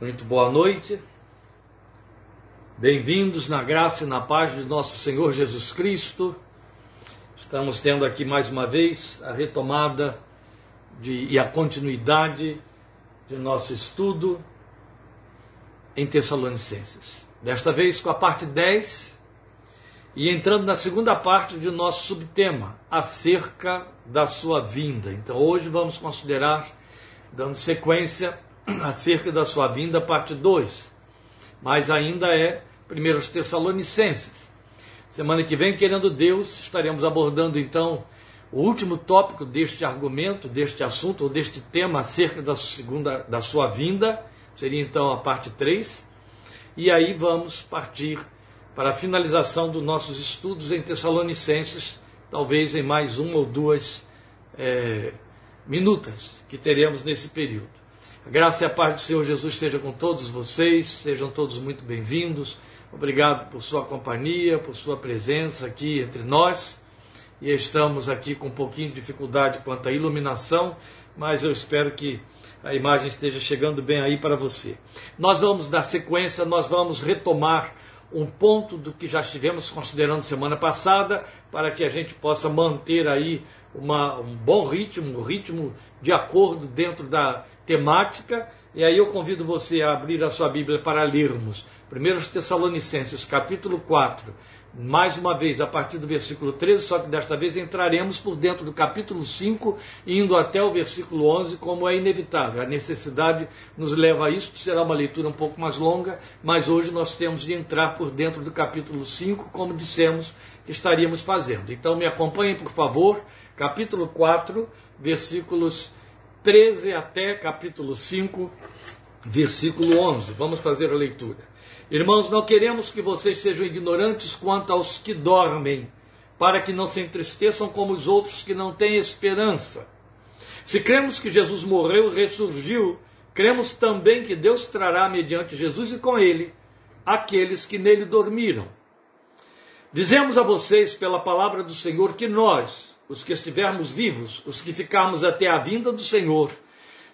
Muito boa noite. Bem-vindos na graça e na paz de nosso Senhor Jesus Cristo. Estamos tendo aqui mais uma vez a retomada de, e a continuidade de nosso estudo em Tessalonicenses. Desta vez com a parte 10 e entrando na segunda parte de nosso subtema, acerca da sua vinda. Então hoje vamos considerar, dando sequência, acerca da sua vinda, parte 2. Mas ainda é 1 Tessalonicenses. Semana que vem, querendo Deus, estaremos abordando então o último tópico deste argumento, deste assunto, ou deste tema acerca da, segunda, da sua vinda. Seria então a parte 3. E aí vamos partir para a finalização dos nossos estudos em Tessalonicenses, talvez em mais uma ou duas é, minutas que teremos nesse período. A graça e a paz do Senhor Jesus esteja com todos vocês, sejam todos muito bem-vindos. Obrigado por sua companhia, por sua presença aqui entre nós. E estamos aqui com um pouquinho de dificuldade quanto à iluminação, mas eu espero que a imagem esteja chegando bem aí para você. Nós vamos dar sequência, nós vamos retomar um ponto do que já estivemos considerando semana passada, para que a gente possa manter aí uma, um bom ritmo, um ritmo de acordo dentro da temática. E aí eu convido você a abrir a sua Bíblia para lermos 1 Tessalonicenses, capítulo 4, mais uma vez a partir do versículo 13, só que desta vez entraremos por dentro do capítulo 5, indo até o versículo 11, como é inevitável. A necessidade nos leva a isso, será uma leitura um pouco mais longa, mas hoje nós temos de entrar por dentro do capítulo 5, como dissemos que estaríamos fazendo. Então me acompanhem, por favor, capítulo 4, versículos 13 até capítulo 5, versículo 11. Vamos fazer a leitura. Irmãos, não queremos que vocês sejam ignorantes quanto aos que dormem, para que não se entristeçam como os outros que não têm esperança. Se cremos que Jesus morreu e ressurgiu, cremos também que Deus trará mediante Jesus e com ele aqueles que nele dormiram. Dizemos a vocês pela palavra do Senhor que nós, os que estivermos vivos, os que ficarmos até a vinda do Senhor,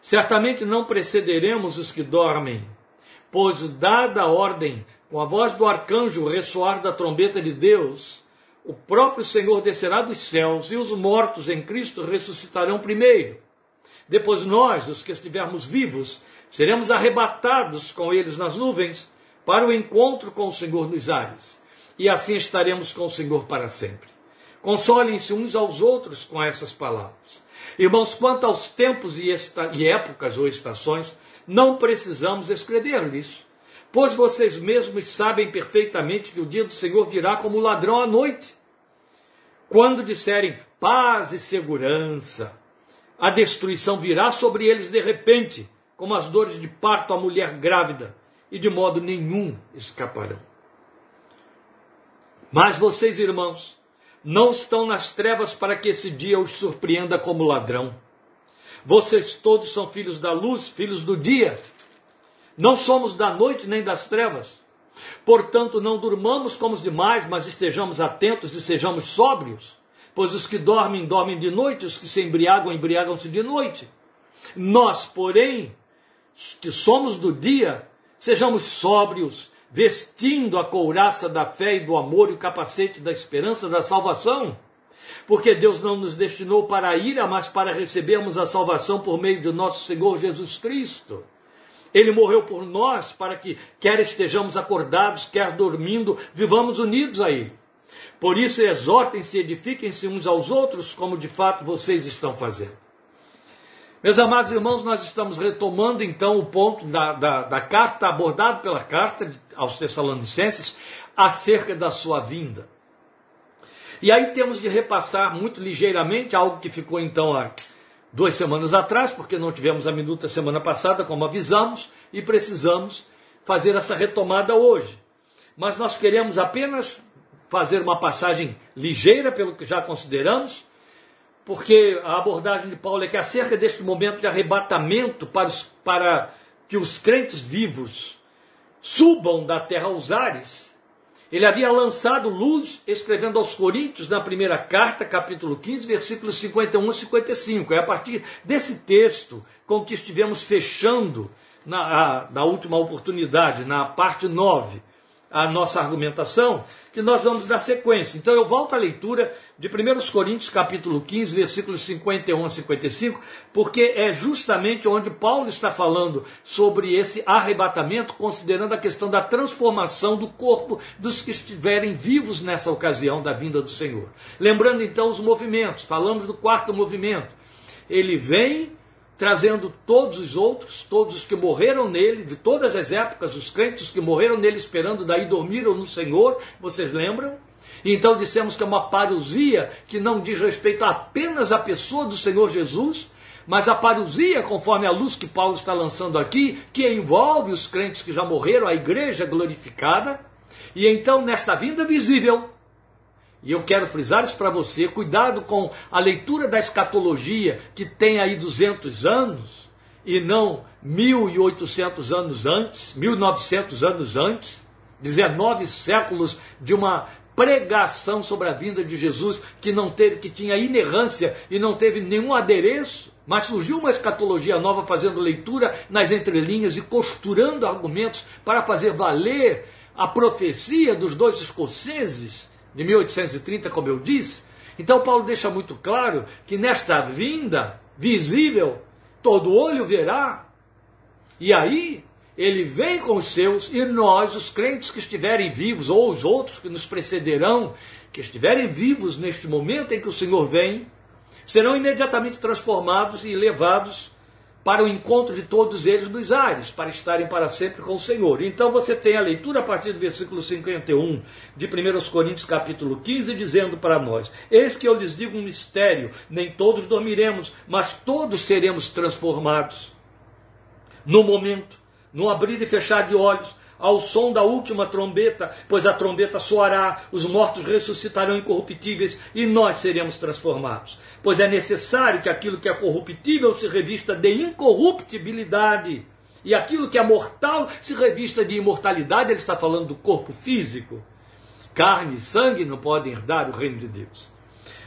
certamente não precederemos os que dormem, pois, dada a ordem, com a voz do arcanjo ressoar da trombeta de Deus, o próprio Senhor descerá dos céus e os mortos em Cristo ressuscitarão primeiro. Depois nós, os que estivermos vivos, seremos arrebatados com eles nas nuvens para o encontro com o Senhor nos ares, e assim estaremos com o Senhor para sempre. Consolem-se uns aos outros com essas palavras. Irmãos, quanto aos tempos e, esta, e épocas ou estações, não precisamos escrever-lhes, pois vocês mesmos sabem perfeitamente que o dia do Senhor virá como ladrão à noite. Quando disserem paz e segurança, a destruição virá sobre eles de repente, como as dores de parto à mulher grávida, e de modo nenhum escaparão. Mas vocês, irmãos, não estão nas trevas para que esse dia os surpreenda como ladrão. Vocês todos são filhos da luz, filhos do dia. Não somos da noite nem das trevas. Portanto, não durmamos como os demais, mas estejamos atentos e sejamos sóbrios. Pois os que dormem, dormem de noite, os que se embriagam, embriagam-se de noite. Nós, porém, que somos do dia, sejamos sóbrios, vestindo a couraça da fé e do amor e o capacete da esperança da salvação. Porque Deus não nos destinou para a ira, mas para recebermos a salvação por meio de nosso Senhor Jesus Cristo. Ele morreu por nós para que, quer estejamos acordados, quer dormindo, vivamos unidos a Ele. Por isso, exortem-se, edifiquem-se uns aos outros, como de fato vocês estão fazendo. Meus amados irmãos, nós estamos retomando então o ponto da, da, da carta, abordado pela carta aos Tessalonicenses, acerca da sua vinda. E aí temos de repassar muito ligeiramente algo que ficou então há duas semanas atrás, porque não tivemos a minuta semana passada, como avisamos, e precisamos fazer essa retomada hoje. Mas nós queremos apenas fazer uma passagem ligeira pelo que já consideramos porque a abordagem de Paulo é que acerca deste momento de arrebatamento para, os, para que os crentes vivos subam da terra aos ares, ele havia lançado luz escrevendo aos Coríntios na primeira carta, capítulo 15, versículos 51 e 55. É a partir desse texto com que estivemos fechando na, na última oportunidade, na parte 9, a nossa argumentação, que nós vamos dar sequência. Então eu volto à leitura de 1 Coríntios capítulo 15, versículos 51 a 55, porque é justamente onde Paulo está falando sobre esse arrebatamento, considerando a questão da transformação do corpo dos que estiverem vivos nessa ocasião da vinda do Senhor. Lembrando então os movimentos, falamos do quarto movimento. Ele vem trazendo todos os outros, todos os que morreram nele, de todas as épocas, os crentes que morreram nele esperando, daí dormiram no Senhor, vocês lembram? Então dissemos que é uma parousia que não diz respeito apenas à pessoa do Senhor Jesus, mas a parousia, conforme a luz que Paulo está lançando aqui, que envolve os crentes que já morreram, a igreja glorificada, e então nesta vinda visível, e eu quero frisar isso para você, cuidado com a leitura da escatologia que tem aí 200 anos e não 1800 anos antes, 1900 anos antes, 19 séculos de uma pregação sobre a vinda de Jesus que não teve, que tinha inerrância e não teve nenhum adereço, mas surgiu uma escatologia nova fazendo leitura nas entrelinhas e costurando argumentos para fazer valer a profecia dos dois escoceses de 1830, como eu disse. Então, Paulo deixa muito claro que nesta vinda visível, todo olho verá. E aí, ele vem com os seus, e nós, os crentes que estiverem vivos, ou os outros que nos precederão, que estiverem vivos neste momento em que o Senhor vem, serão imediatamente transformados e levados para o encontro de todos eles nos ares, para estarem para sempre com o Senhor. Então você tem a leitura a partir do versículo 51 de 1 Coríntios capítulo 15, dizendo para nós: Eis que eu lhes digo um mistério, nem todos dormiremos, mas todos seremos transformados. No momento, no abrir e fechar de olhos, ao som da última trombeta, pois a trombeta soará, os mortos ressuscitarão incorruptíveis e nós seremos transformados. Pois é necessário que aquilo que é corruptível se revista de incorruptibilidade e aquilo que é mortal se revista de imortalidade. Ele está falando do corpo físico. Carne e sangue não podem herdar o reino de Deus.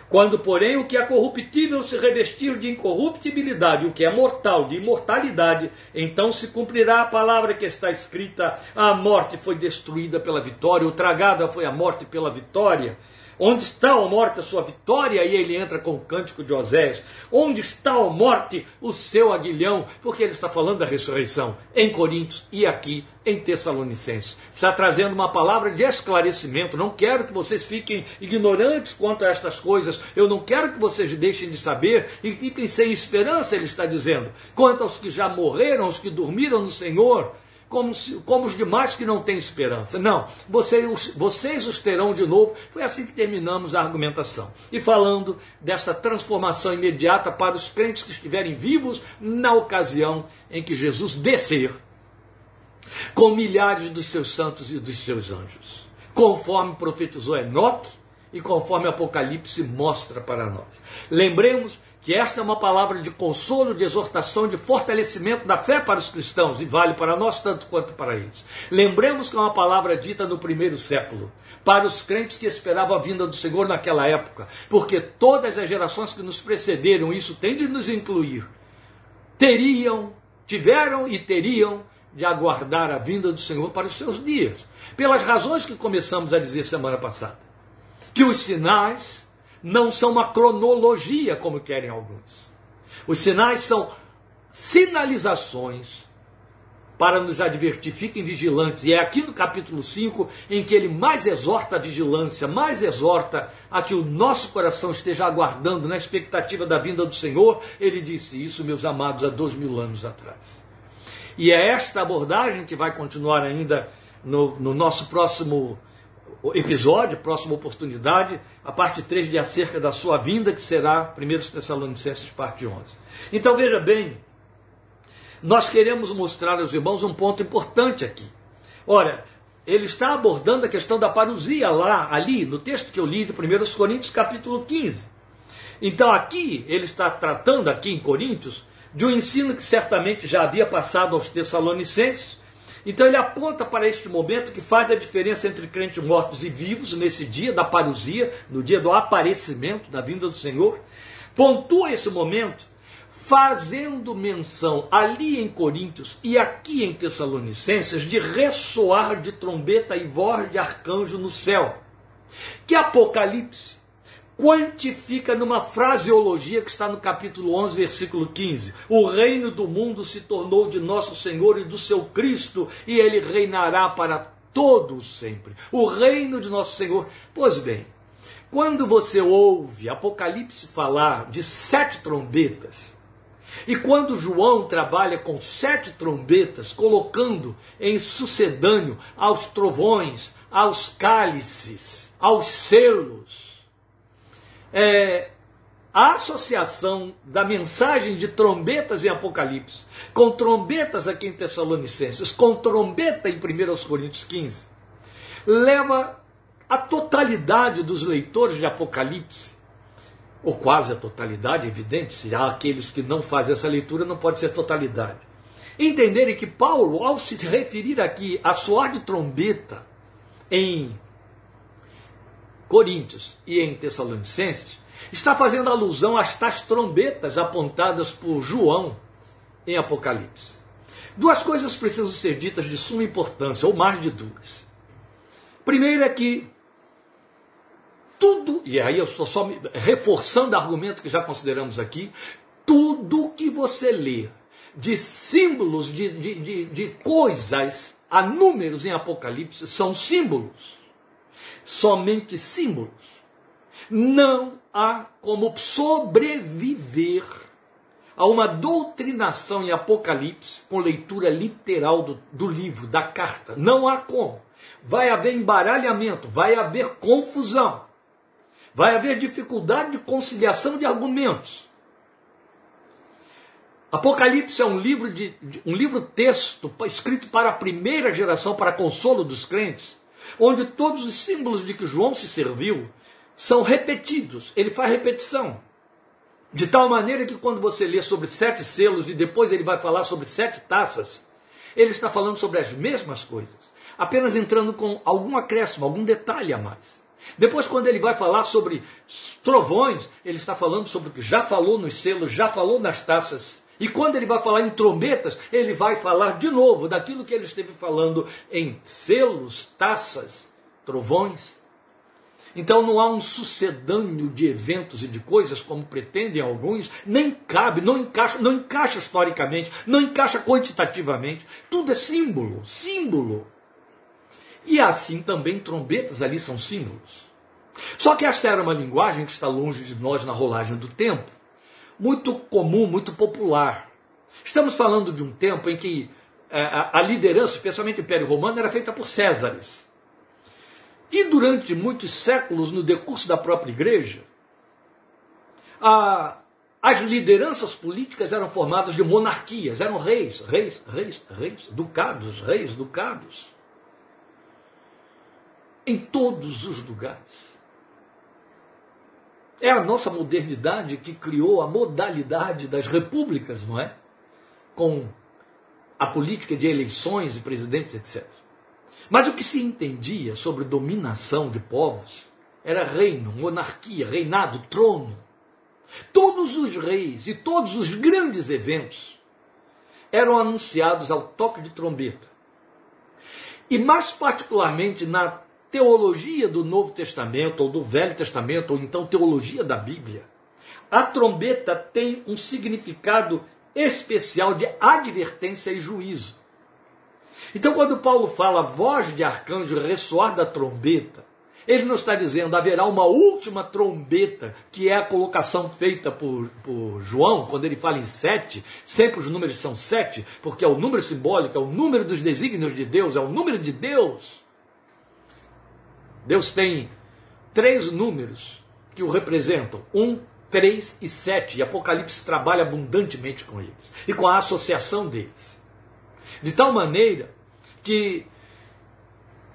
Quando, porém, o que é corruptível se revestir de incorruptibilidade, o que é mortal de imortalidade, então se cumprirá a palavra que está escrita: a morte foi destruída pela vitória, o tragada foi a morte pela vitória. Onde está, a morte, a sua vitória? E ele entra com o cântico de Osés. Onde está, a morte, o seu aguilhão? Porque ele está falando da ressurreição em Coríntios e aqui em Tessalonicenses. Está trazendo uma palavra de esclarecimento. Não quero que vocês fiquem ignorantes quanto a estas coisas. Eu não quero que vocês deixem de saber e fiquem sem esperança, ele está dizendo. Quanto aos que já morreram, os que dormiram no Senhor, como, se, como os demais que não têm esperança. Não, vocês, vocês os terão de novo. Foi assim que terminamos a argumentação. E falando desta transformação imediata para os crentes que estiverem vivos na ocasião em que Jesus descer com milhares dos seus santos e dos seus anjos, conforme profetizou Enoque e conforme Apocalipse mostra para nós. Lembremos que esta é uma palavra de consolo, de exortação, de fortalecimento da fé para os cristãos e vale para nós tanto quanto para eles. Lembremos que é uma palavra dita no primeiro século, para os crentes que esperavam a vinda do Senhor naquela época, porque todas as gerações que nos precederam, isso tem de nos incluir, teriam, tiveram e teriam de aguardar a vinda do Senhor para os seus dias, pelas razões que começamos a dizer semana passada. Que os sinais não são uma cronologia, como querem alguns. Os sinais são sinalizações para nos advertir, fiquem vigilantes. E é aqui no capítulo 5 em que ele mais exorta a vigilância, mais exorta a que o nosso coração esteja aguardando na expectativa da vinda do Senhor. Ele disse isso, meus amados, há dois mil anos atrás. E é esta abordagem que vai continuar ainda no, no nosso próximo episódio, próxima oportunidade, a parte 3 de acerca da sua vinda, que será 1 Tessalonicenses, parte 11. Então veja bem, nós queremos mostrar aos irmãos um ponto importante aqui. Ora, ele está abordando a questão da parousia lá, ali, no texto que eu li de 1 Coríntios, capítulo 15. Então aqui, ele está tratando aqui em Coríntios de um ensino que certamente já havia passado aos Tessalonicenses, então ele aponta para este momento que faz a diferença entre crentes mortos e vivos nesse dia da parousia, no dia do aparecimento, da vinda do Senhor. Pontua esse momento fazendo menção ali em Coríntios e aqui em Tessalonicenses de ressoar de trombeta e voz de arcanjo no céu. Que Apocalipse quantifica numa fraseologia que está no capítulo 11, versículo 15. O reino do mundo se tornou de nosso Senhor e do seu Cristo, e ele reinará para todos sempre. O reino de nosso Senhor. Pois bem, quando você ouve Apocalipse falar de sete trombetas, e quando João trabalha com sete trombetas, colocando em sucedâneo aos trovões, aos cálices, aos selos, é, a associação da mensagem de trombetas em Apocalipse, com trombetas aqui em Tessalonicenses, com trombeta em 1 Coríntios 15, leva a totalidade dos leitores de Apocalipse, ou quase a totalidade, evidente, se há aqueles que não fazem essa leitura, não pode ser totalidade. Entenderem que Paulo, ao se referir aqui a soar de trombeta em Coríntios e em Tessalonicenses, está fazendo alusão às tais trombetas apontadas por João em Apocalipse. Duas coisas precisam ser ditas de suma importância, ou mais de duas. Primeiro é que tudo, e aí eu estou só reforçando o argumento que já consideramos aqui, tudo que você lê de símbolos, de, de, de, de coisas a números em Apocalipse são símbolos somente símbolos. Não há como sobreviver a uma doutrinação em Apocalipse com leitura literal do, do livro, da carta. Não há como. Vai haver embaralhamento, vai haver confusão, vai haver dificuldade de conciliação de argumentos. Apocalipse é um livro de, um livro texto escrito para a primeira geração, para consolo dos crentes, onde todos os símbolos de que João se serviu são repetidos. Ele faz repetição. De tal maneira que quando você lê sobre sete selos e depois ele vai falar sobre sete taças, ele está falando sobre as mesmas coisas, apenas entrando com algum acréscimo, algum detalhe a mais. Depois, quando ele vai falar sobre trovões, ele está falando sobre o que já falou nos selos, já falou nas taças. E quando ele vai falar em trombetas, ele vai falar de novo daquilo que ele esteve falando em selos, taças, trovões. Então não há um sucedâneo de eventos e de coisas como pretendem alguns, nem cabe, não encaixa, não encaixa historicamente, não encaixa quantitativamente. Tudo é símbolo, símbolo. E assim também trombetas ali são símbolos. Só que esta era uma linguagem que está longe de nós na rolagem do tempo muito comum, muito popular. Estamos falando de um tempo em que é, a liderança, especialmente o Império Romano, era feita por Césares. E durante muitos séculos, no decurso da própria igreja, a, as lideranças políticas eram formadas de monarquias, eram reis, reis, reis, reis, ducados, reis, ducados. Em todos os lugares. É a nossa modernidade que criou a modalidade das repúblicas, não é? Com a política de eleições e presidentes, etc. Mas o que se entendia sobre dominação de povos era reino, monarquia, reinado, trono. Todos os reis e todos os grandes eventos eram anunciados ao toque de trombeta. E mais particularmente na teologia do Novo Testamento ou do Velho Testamento, ou então teologia da Bíblia, a trombeta tem um significado especial de advertência e juízo. Então, quando Paulo fala voz de arcanjo, ressoar da trombeta, ele não está dizendo haverá uma última trombeta, que é a colocação feita por, por, João, quando ele fala em sete, sempre os números são sete, porque é o número simbólico, é o número dos desígnios de Deus, é o número de Deus. Deus tem três números que o representam: um, três e sete. E Apocalipse trabalha abundantemente com eles e com a associação deles. De tal maneira que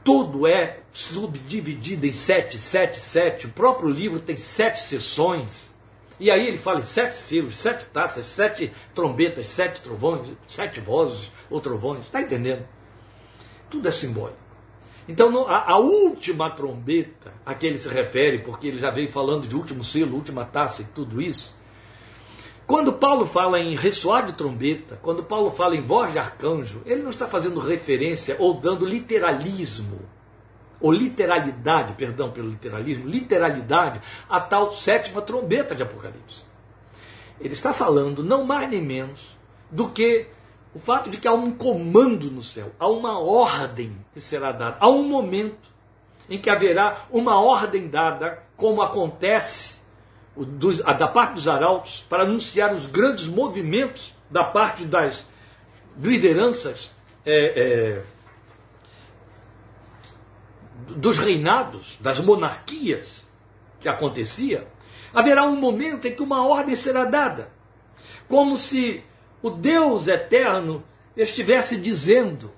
tudo é subdividido em sete, sete, sete. O próprio livro tem sete sessões. E aí ele fala em sete selos, sete taças, sete trombetas, sete trovões, sete vozes ou trovões. Está entendendo? Tudo é simbólico. Então, a, a, última trombeta a que ele se refere, porque ele já veio falando de último selo, última taça e tudo isso, Quando Paulo fala em ressoar de trombeta, quando Paulo fala em voz de arcanjo, ele não está fazendo referência ou dando literalismo, ou literalidade, perdão pelo literalismo, literalidade a tal sétima trombeta de Apocalipse. Ele está falando não mais nem menos do que o fato de que há um comando no céu, há uma ordem que será dada, há um momento em que haverá uma ordem dada, como acontece da parte dos arautos, para anunciar os grandes movimentos da parte das lideranças é, é, dos reinados, das monarquias que acontecia, haverá um momento em que uma ordem será dada, como se o Deus eterno estivesse dizendo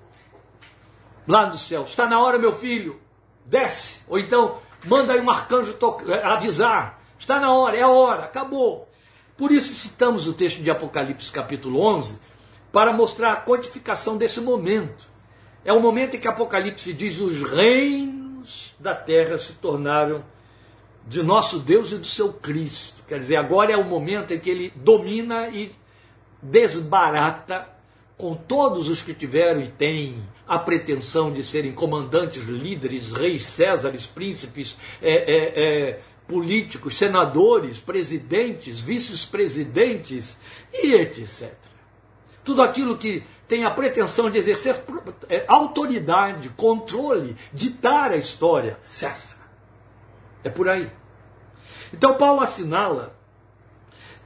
lá do céu: está na hora, meu filho, desce. Ou então, manda aí um arcanjo eh, avisar: está na hora, é a hora, acabou. Por isso citamos o texto de Apocalipse, capítulo 11, para mostrar a quantificação desse momento. É o momento em que Apocalipse diz: os reinos da terra se tornaram de nosso Deus e do seu Cristo. Quer dizer, agora é o momento em que ele domina e desbarata com todos os que tiveram e têm a pretensão de serem comandantes, líderes, reis, césares, príncipes, é, é, é, políticos, senadores, presidentes, vice-presidentes e etc. Tudo aquilo que tem a pretensão de exercer é, autoridade, controle, ditar a história, cessa. É por aí. Então Paulo assinala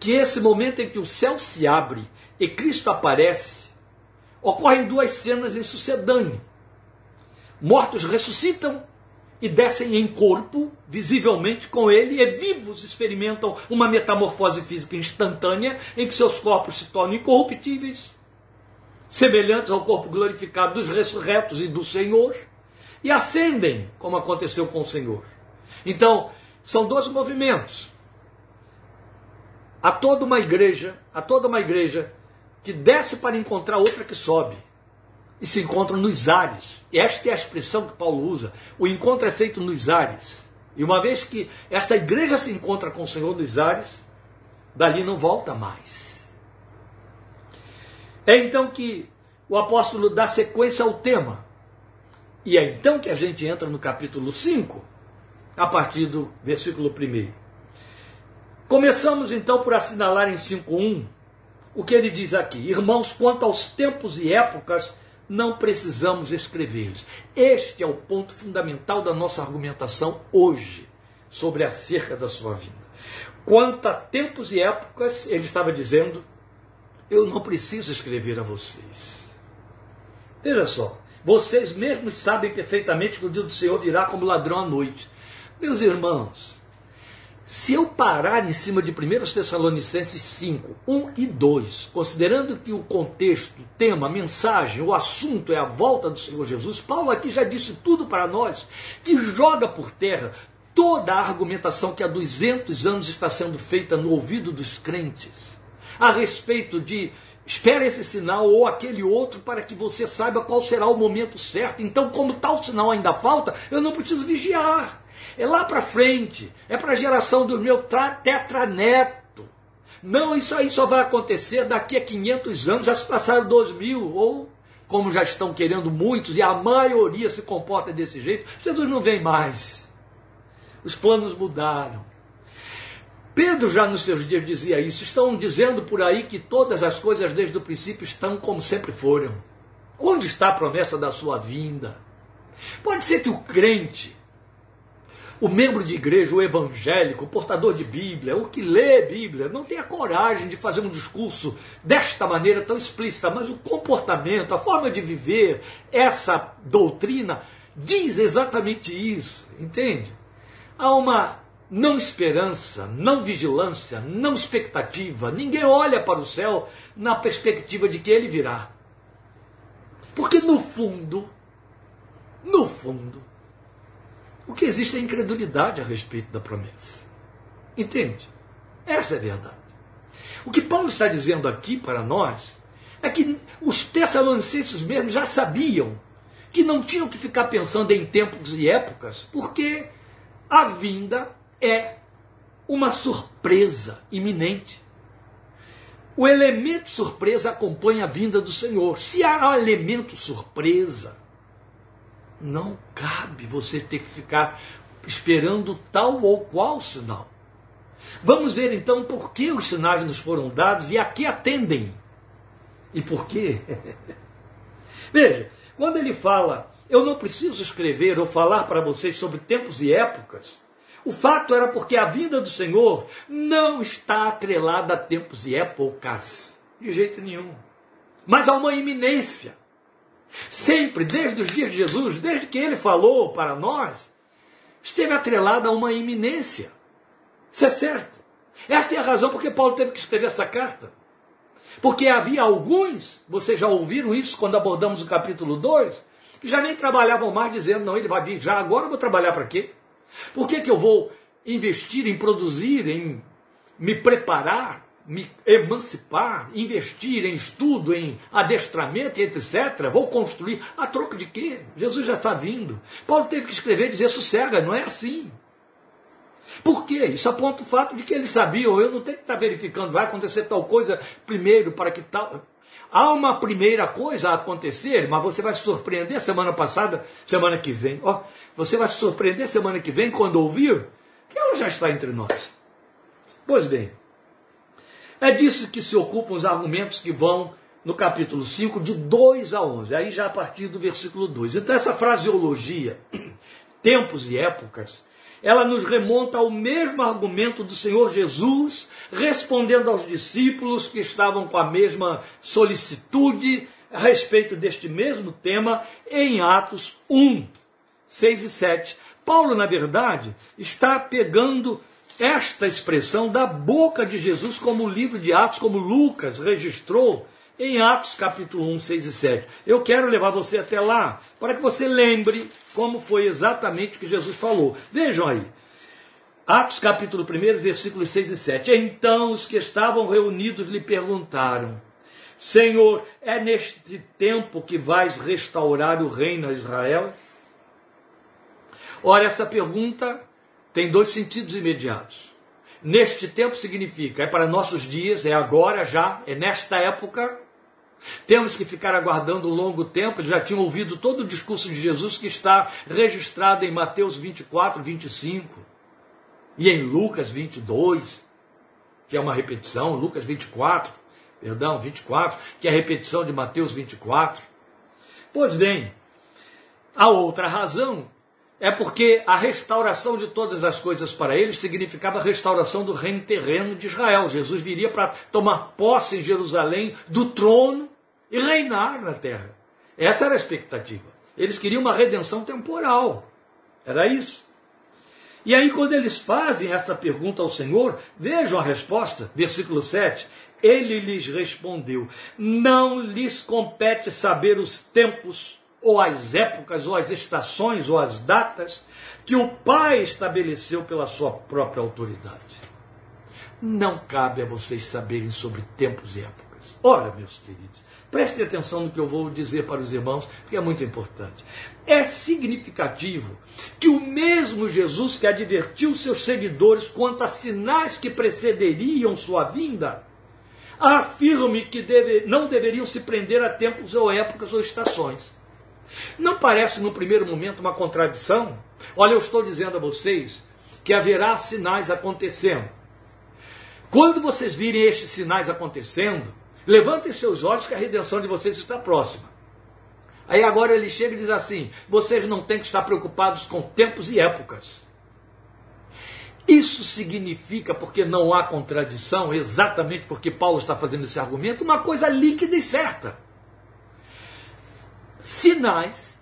que esse momento em que o céu se abre e Cristo aparece, ocorrem duas cenas em sucedâneo. Mortos ressuscitam e descem em corpo, visivelmente com ele, e vivos experimentam uma metamorfose física instantânea em que seus corpos se tornam incorruptíveis, semelhantes ao corpo glorificado dos ressurretos e do Senhor, e ascendem, como aconteceu com o Senhor. Então, são dois movimentos a toda uma igreja, a toda uma igreja que desce para encontrar outra que sobe e se encontram nos ares. Esta é a expressão que Paulo usa. O encontro é feito nos ares. E uma vez que esta igreja se encontra com o Senhor nos ares, dali não volta mais. É então que o apóstolo dá sequência ao tema. E é então que a gente entra no capítulo 5, a partir do versículo 1. Começamos então por assinalar em 5.1 o que ele diz aqui. Irmãos, quanto aos tempos e épocas, não precisamos escrever-lhes. Este é o ponto fundamental da nossa argumentação hoje sobre acerca da sua vinda. Quanto a tempos e épocas, ele estava dizendo, eu não preciso escrever a vocês. Veja só, vocês mesmos sabem perfeitamente que o dia do Senhor virá como ladrão à noite. Meus irmãos, se eu parar em cima de 1 Tessalonicenses 5, 1 e 2, considerando que o contexto, tema, mensagem, o assunto é a volta do Senhor Jesus, Paulo aqui já disse tudo para nós, que joga por terra toda a argumentação que há 200 anos está sendo feita no ouvido dos crentes a respeito de espere esse sinal ou aquele outro para que você saiba qual será o momento certo. Então, como tal sinal ainda falta, eu não preciso vigiar. É lá para frente. É para a geração do meu tetraneto. Não, isso aí só vai acontecer daqui a 500 anos. Já se passaram 2 mil. Ou, como já estão querendo muitos, e a maioria se comporta desse jeito, Jesus não vem mais. Os planos mudaram. Pedro já nos seus dias dizia isso. Estão dizendo por aí que todas as coisas desde o princípio estão como sempre foram. Onde está a promessa da sua vinda? Pode ser que o crente o membro de igreja, o evangélico, o portador de Bíblia, o que lê Bíblia, não tem a coragem de fazer um discurso desta maneira tão explícita, mas o comportamento, a forma de viver, essa doutrina diz exatamente isso, entende? Há uma não esperança, não vigilância, não expectativa. Ninguém olha para o céu na perspectiva de que ele virá. Porque no fundo, no fundo, o que existe é incredulidade a respeito da promessa. Entende? Essa é a verdade. O que Paulo está dizendo aqui para nós é que os tessalonicenses mesmo já sabiam que não tinham que ficar pensando em tempos e épocas, porque a vinda é uma surpresa iminente. o elemento surpresa acompanha a vinda do Senhor. Se há elemento surpresa, não cabe você ter que ficar esperando tal ou qual sinal. Vamos ver então por que os sinais nos foram dados e a que atendem. E por quê? Veja, quando ele fala, eu não preciso escrever ou falar para vocês sobre tempos e épocas, o fato era porque a vinda do Senhor não está atrelada a tempos e épocas, de jeito nenhum, mas a uma iminência. Sempre, desde os dias de Jesus, desde que ele falou para nós, esteve atrelada a uma iminência. Isso é certo. Esta é a razão porque Paulo teve que escrever essa carta. Porque havia alguns, vocês já ouviram isso quando abordamos o capítulo 2, que já nem trabalhavam mais dizendo, não, ele vai vir já, agora eu vou trabalhar para quê? Por que, que eu vou investir em produzir, em me preparar, me emancipar, investir em estudo, em adestramento etc. Vou construir. A troco de quê? Jesus já está vindo. Paulo teve que escrever e dizer: sossega, não é assim. Por quê? Isso aponta o fato de que eles sabiam, eu não tenho que estar verificando, vai acontecer tal coisa primeiro para que tal. Há uma primeira coisa a acontecer, mas você vai se surpreender semana passada, semana que vem. Ó, você vai se surpreender semana que vem quando ouvir que ela já está entre nós. Pois bem, é disso que se ocupam os argumentos que vão no capítulo 5, de 2 a 11, aí já a partir do versículo 2. Então, essa fraseologia, tempos e épocas, ela nos remonta ao mesmo argumento do Senhor Jesus, respondendo aos discípulos que estavam com a mesma solicitude a respeito deste mesmo tema em Atos 1, 6 e 7. Paulo, na verdade, está pegando esta expressão da boca de Jesus, como o livro de Atos, como Lucas registrou em Atos capítulo 1, 6 e 7. Eu quero levar você até lá, para que você lembre como foi exatamente o que Jesus falou. Vejam aí. Atos capítulo 1, versículos 6 e 7. Então os que estavam reunidos lhe perguntaram: Senhor, é neste tempo que vais restaurar o reino a Israel? Ora, essa pergunta tem dois sentidos imediatos. Neste tempo significa, é para nossos dias, é agora já, é nesta época, temos que ficar aguardando um longo tempo. Já tinham ouvido todo o discurso de Jesus que está registrado em Mateus 24, 25 e em Lucas 22, que é uma repetição, Lucas 24, perdão, 24, que é a repetição de Mateus 24. Pois bem, a outra razão é porque a restauração de todas as coisas para eles significava a restauração do reino terreno de Israel. Jesus viria para tomar posse em Jerusalém do trono e reinar na terra. Essa era a expectativa. Eles queriam uma redenção temporal. Era isso. E aí, quando eles fazem esta pergunta ao Senhor, vejam a resposta, versículo 7. Ele lhes respondeu: Não lhes compete saber os tempos, ou as épocas, ou as estações, ou as datas que o Pai estabeleceu pela sua própria autoridade. Não cabe a vocês saberem sobre tempos e épocas. Ora, meus queridos, Prestem atenção no que eu vou dizer para os irmãos, porque é muito importante. É significativo que o mesmo Jesus que advertiu seus seguidores quanto a sinais que precederiam sua vinda, afirme que deve, não deveriam se prender a tempos ou épocas ou estações. Não parece no primeiro momento uma contradição? Olha, eu estou dizendo a vocês que haverá sinais acontecendo. Quando vocês virem estes sinais acontecendo, Levantem seus olhos que a redenção de vocês está próxima. Aí agora ele chega e diz assim: vocês não têm que estar preocupados com tempos e épocas. Isso significa, porque não há contradição, exatamente porque Paulo está fazendo esse argumento, uma coisa líquida e certa. Sinais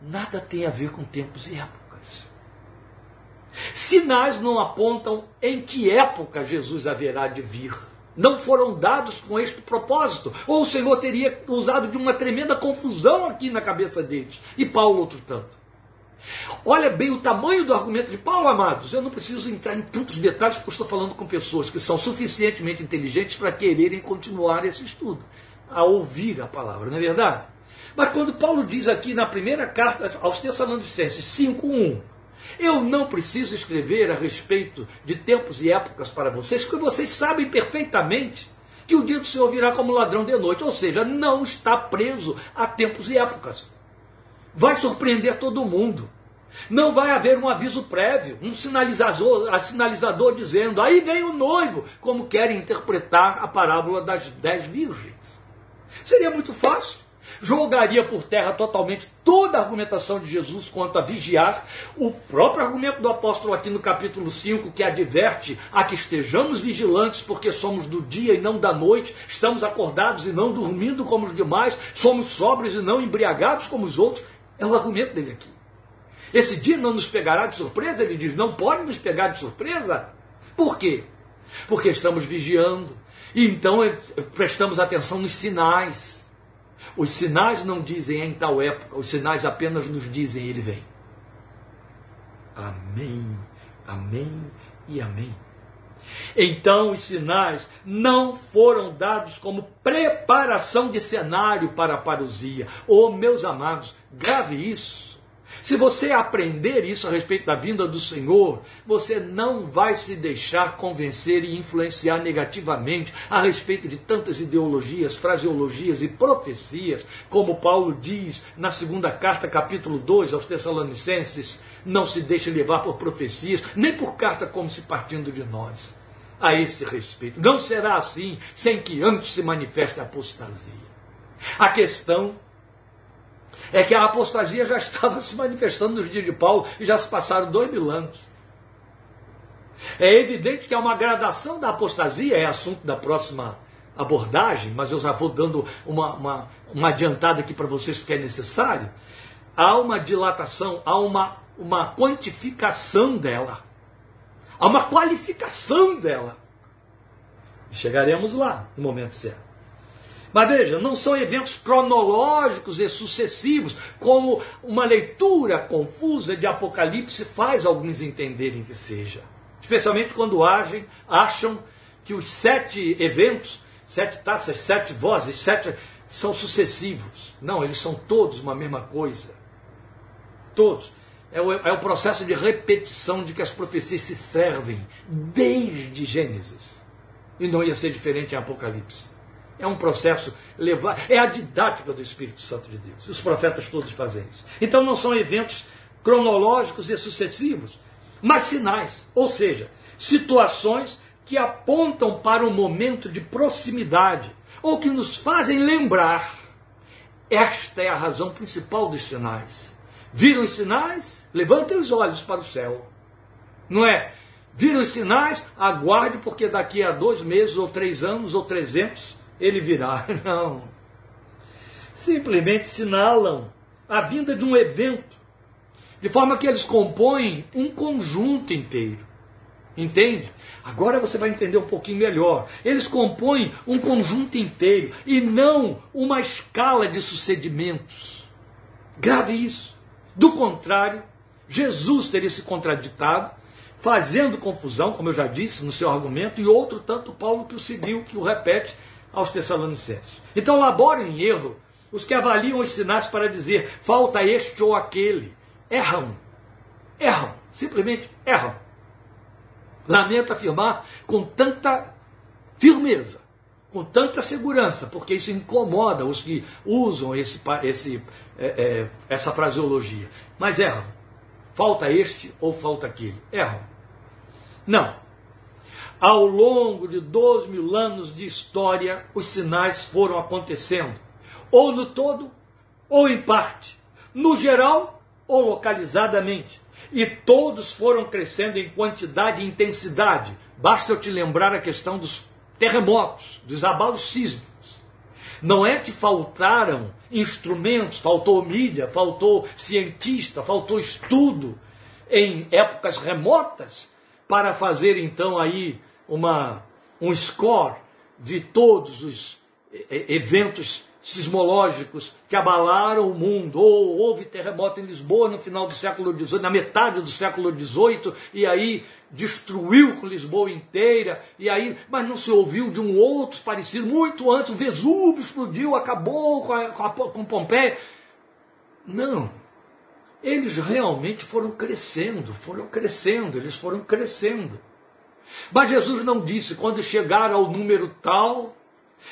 nada tem a ver com tempos e épocas. Sinais não apontam em que época Jesus haverá de vir não foram dados com este propósito. Ou o Senhor teria usado de uma tremenda confusão aqui na cabeça deles. E Paulo, outro tanto. Olha bem o tamanho do argumento de Paulo, amados. Eu não preciso entrar em tantos detalhes, porque estou falando com pessoas que são suficientemente inteligentes para quererem continuar esse estudo, a ouvir a palavra, não é verdade? Mas quando Paulo diz aqui na primeira carta aos Tessalonicenses 5.1, eu não preciso escrever a respeito de tempos e épocas para vocês, porque vocês sabem perfeitamente que o dia do Senhor virá como ladrão de noite, ou seja, não está preso a tempos e épocas. Vai surpreender todo mundo. Não vai haver um aviso prévio, um sinalizador, sinalizador dizendo, aí vem o noivo, como querem interpretar a parábola das dez virgens. Seria muito fácil jogaria por terra totalmente toda a argumentação de Jesus quanto a vigiar, o próprio argumento do apóstolo aqui no capítulo 5, que adverte a que estejamos vigilantes porque somos do dia e não da noite, estamos acordados e não dormindo como os demais, somos sóbrios e não embriagados como os outros, é o argumento dele aqui. Esse dia não nos pegará de surpresa, ele diz, não pode nos pegar de surpresa. Por quê? Porque estamos vigiando. E então eh, prestamos atenção nos sinais. Os sinais não dizem em tal época, os sinais apenas nos dizem ele vem. Amém, amém e amém. Então os sinais não foram dados como preparação de cenário para a parousia. Oh, meus amados, grave isso. Se você aprender isso a respeito da vinda do Senhor, você não vai se deixar convencer e influenciar negativamente a respeito de tantas ideologias, fraseologias e profecias, como Paulo diz na segunda carta, capítulo 2 aos Tessalonicenses, não se deixe levar por profecias, nem por carta como se partindo de nós. A esse respeito. Não será assim sem que antes se manifeste a apostasia. A questão é que a apostasia já estava se manifestando nos dias de Paulo e já se passaram dois mil anos. É evidente que há uma gradação da apostasia, é assunto da próxima abordagem, mas eu já vou dando uma, uma, uma adiantada aqui para vocês porque é necessário. Há uma dilatação, há uma, uma quantificação dela, há uma qualificação dela. Chegaremos lá no momento certo. Mas veja, não são eventos cronológicos e sucessivos, como uma leitura confusa de Apocalipse faz alguns entenderem que seja. Especialmente quando agem, acham que os sete eventos, sete taças, sete vozes, sete são sucessivos. Não, eles são todos uma mesma coisa. Todos. É o, é o processo de repetição de que as profecias se servem desde Gênesis. E não ia ser diferente em Apocalipse. É um processo levar, é a didática do Espírito Santo de Deus. Os profetas todos fazem isso. Então não são eventos cronológicos e sucessivos, mas sinais, ou seja, situações que apontam para um momento de proximidade ou que nos fazem lembrar. Esta é a razão principal dos sinais. Viram os sinais? Levantem os olhos para o céu. Não é? Viram os sinais? Aguarde, porque daqui a dois meses, ou três anos, ou trezentos, ele virá. Não. Simplesmente sinalam a vinda de um evento, de forma que eles compõem um conjunto inteiro. Entende? Agora você vai entender um pouquinho melhor. Eles compõem um conjunto inteiro e não uma escala de sucedimentos. Grave isso. Do contrário, Jesus teria se contraditado, fazendo confusão, como eu já disse no seu argumento, e outro tanto Paulo que o seguiu, que o repete aos Tessalonicenses. Então laborem em erro os que avaliam os sinais para dizer falta este ou aquele. Erram. Erram. Simplesmente erram. Lamento afirmar com tanta firmeza, com tanta segurança, porque isso incomoda os que usam esse, esse, é, é, essa fraseologia. Mas erram. Falta este ou falta aquele. Erram. Não ao longo de dois mil anos de história, os sinais foram acontecendo, ou no todo, ou em parte, no geral ou localizadamente. E todos foram crescendo em quantidade e intensidade. Basta eu te lembrar a questão dos terremotos, dos abalos sísmicos. Não é que faltaram instrumentos, faltou mídia, faltou cientista, faltou estudo em épocas remotas para fazer então aí uma, um score de todos os eventos sismológicos que abalaram o mundo. Ou houve terremoto em Lisboa no final do século XVIII, na metade do século XVIII, e aí destruiu Lisboa inteira, e aí, mas não se ouviu de um outro parecido, muito antes, o Vesúvio explodiu, acabou com, a, com, a, com Pompeia. Não. Eles realmente foram crescendo, foram crescendo, eles foram crescendo. Mas Jesus não disse, quando chegar ao número tal,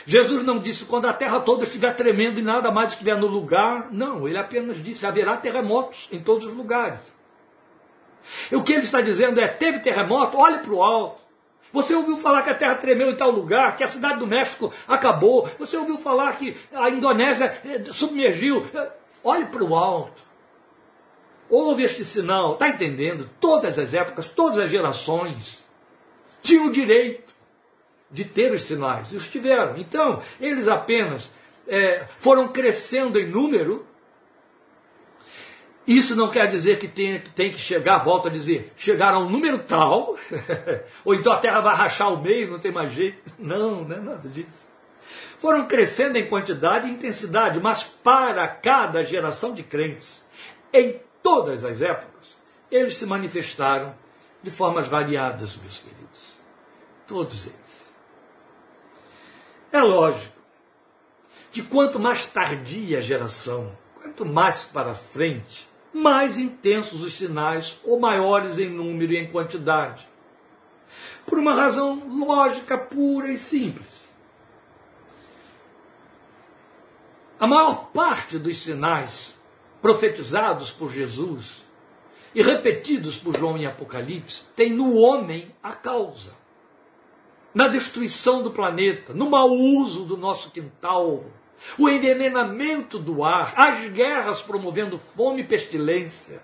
Jesus não disse quando a terra toda estiver tremendo e nada mais estiver no lugar. Não, ele apenas disse haverá terremotos em todos os lugares. E o que ele está dizendo é: teve terremoto, olhe para o alto. Você ouviu falar que a terra tremeu em tal lugar, que a cidade do México acabou. Você ouviu falar que a Indonésia eh, submergiu. Olhe para o alto. Houve este sinal, está entendendo? Todas as épocas, todas as gerações tinham o direito de ter os sinais, e os tiveram. Então, eles apenas é, foram crescendo em número. Isso não quer dizer que tem, tem que chegar, volta a dizer, chegar a um número tal, ou então a terra vai rachar o meio, não tem mais jeito. Não, não é nada disso. Foram crescendo em quantidade e intensidade, mas para cada geração de crentes, em todas as épocas, eles se manifestaram de formas variadas, meus queridos. Todos eles. É lógico que quanto mais tardia a geração, quanto mais para frente, mais intensos os sinais ou maiores em número e em quantidade. Por uma razão lógica pura e simples. A maior parte dos sinais profetizados por Jesus e repetidos por João em Apocalipse, tem no homem a causa. Na destruição do planeta, no mau uso do nosso quintal, o envenenamento do ar, as guerras promovendo fome e pestilência,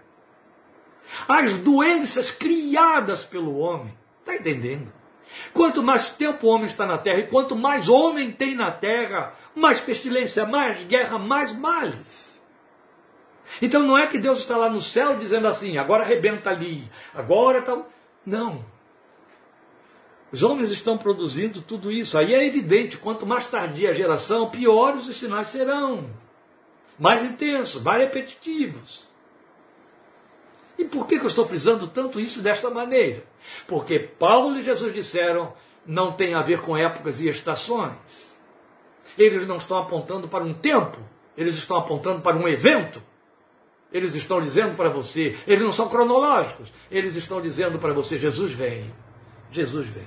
as doenças criadas pelo homem. Está entendendo? Quanto mais tempo o homem está na terra e quanto mais homem tem na terra, mais pestilência, mais guerra, mais males. Então não é que Deus está lá no céu dizendo assim, agora arrebenta ali, agora está. Não. Os homens estão produzindo tudo isso. Aí é evidente, quanto mais tardia a geração, piores os sinais serão. Mais intensos, mais repetitivos. E por que, eu estou frisando tanto isso desta maneira? Porque Paulo e Jesus disseram não tem a ver com épocas e estações. Eles não estão apontando para um tempo, eles estão apontando para um evento. Eles estão dizendo para você, eles não são cronológicos, eles estão dizendo para você: Jesus vem. Jesus vem.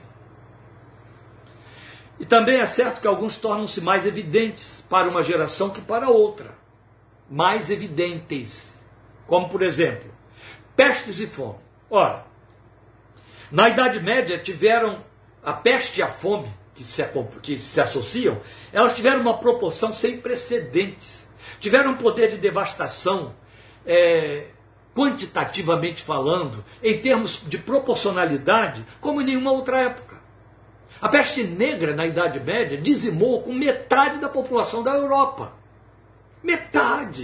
E também é certo que alguns tornam-se mais evidentes para uma geração que para outra. Mais evidentes. Como, por exemplo, pestes e fome. Ora, na Idade Média tiveram a peste e a fome, que se, que se associam, elas tiveram uma proporção sem precedentes. Tiveram um poder de devastação é, quantitativamente falando, em termos de proporcionalidade, como em nenhuma outra época. A peste negra na Idade Média dizimou com metade da população da Europa. Metade!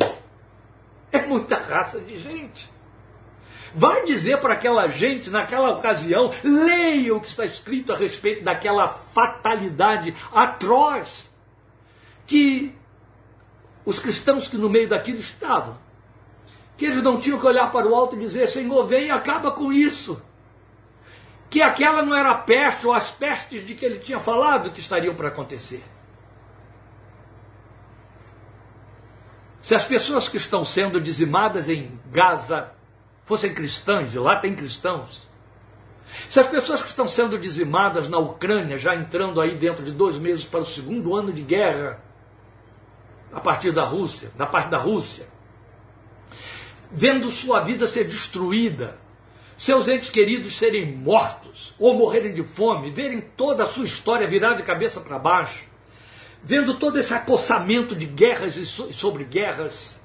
É muita raça de gente. Vai dizer para aquela gente, naquela ocasião, leia o que está escrito a respeito daquela fatalidade atroz que os cristãos que no meio daquilo estavam que eles não tinham que olhar para o alto e dizer: Senhor, vem e acaba com isso. Que aquela não era a peste ou as pestes de que ele tinha falado que estariam para acontecer. Se as pessoas que estão sendo dizimadas em Gaza fossem cristãs, e lá tem cristãos, se as pessoas que estão sendo dizimadas na Ucrânia, já entrando aí dentro de dois meses para o segundo ano de guerra, a partir da Rússia, da parte da Rússia, vendo sua vida ser destruída, seus entes queridos serem mortos ou morrerem de fome, verem toda a sua história virar de cabeça para baixo, vendo todo esse acossamento de guerras e sobre guerras,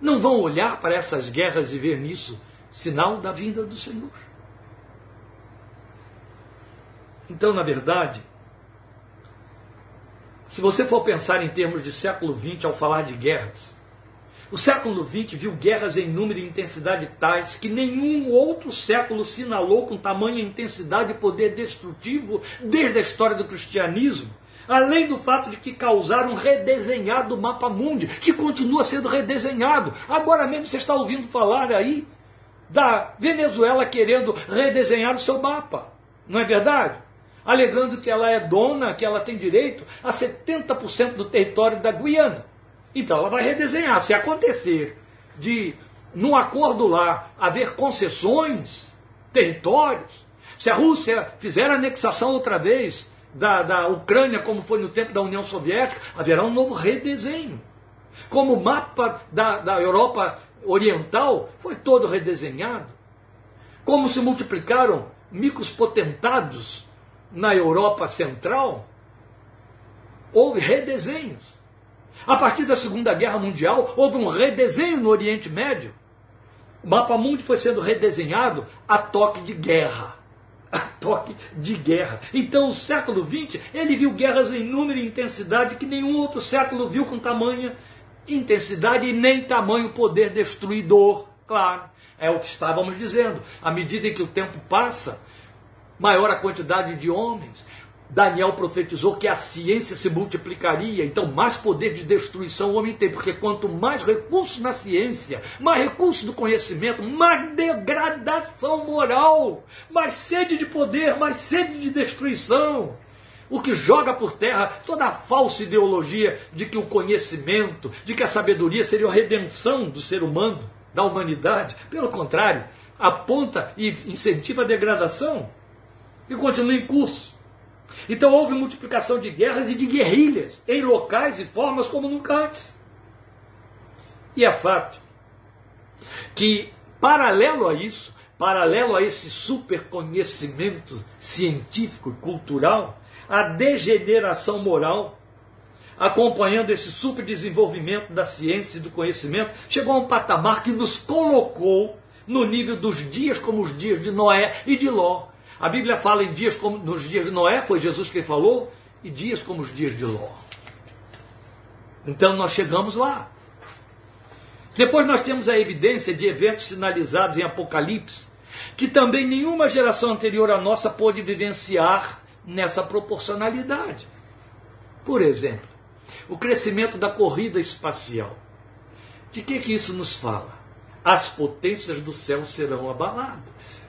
não vão olhar para essas guerras e ver nisso sinal da vinda do Senhor. Então, na verdade, se você for pensar em termos de século XX ao falar de guerras, o século XX viu guerras em número e intensidade tais que nenhum outro século sinalou com tamanha intensidade e poder destrutivo desde a história do cristianismo. Além do fato de que causaram redesenhar do mapa mundi, que continua sendo redesenhado. Agora mesmo você está ouvindo falar aí da Venezuela querendo redesenhar o seu mapa. Não é verdade? Alegando que ela é dona, que ela tem direito a 70% do território da Guiana. Então ela vai redesenhar. Se acontecer de, num acordo lá, haver concessões, territórios, se a Rússia fizer anexação outra vez da, da Ucrânia, como foi no tempo da União Soviética, haverá um novo redesenho. Como o mapa da, da Europa Oriental foi todo redesenhado. Como se multiplicaram micos potentados na Europa Central, houve redesenhos. A partir da Segunda Guerra Mundial, houve um redesenho no Oriente Médio. O mapa mundo foi sendo redesenhado a toque de guerra. A toque de guerra. Então, o século XX, ele viu guerras em número e intensidade que nenhum outro século viu com tamanha intensidade e nem tamanho poder destruidor. Claro, é o que estávamos dizendo. À medida em que o tempo passa, maior a quantidade de homens, Daniel profetizou que a ciência se multiplicaria, então mais poder de destruição o homem tem, porque quanto mais recurso na ciência, mais recurso do conhecimento, mais degradação moral, mais sede de poder, mais sede de destruição. O que joga por terra toda a falsa ideologia de que o conhecimento, de que a sabedoria seria a redenção do ser humano, da humanidade. Pelo contrário, aponta e incentiva a degradação e continua em curso. Então houve multiplicação de guerras e de guerrilhas em locais e formas como nunca antes. E é fato que, paralelo a isso, paralelo a esse super conhecimento científico e cultural, a degeneração moral, acompanhando esse super desenvolvimento da ciência e do conhecimento, chegou a um patamar que nos colocou no nível dos dias como os dias de Noé e de Ló, a Bíblia fala em dias como nos dias de Noé, foi Jesus quem falou, e dias como os dias de Ló. Então nós chegamos lá. Depois nós temos a evidência de eventos sinalizados em Apocalipse, que também nenhuma geração anterior à nossa pôde vivenciar nessa proporcionalidade. Por exemplo, o crescimento da corrida espacial. De que, que isso nos fala? As potências do céu serão abaladas.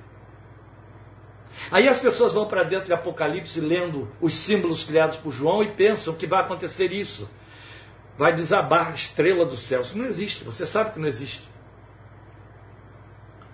Aí as pessoas vão para dentro de Apocalipse lendo os símbolos criados por João e pensam que vai acontecer isso. Vai desabar a estrela do céu. Isso não existe, você sabe que não existe.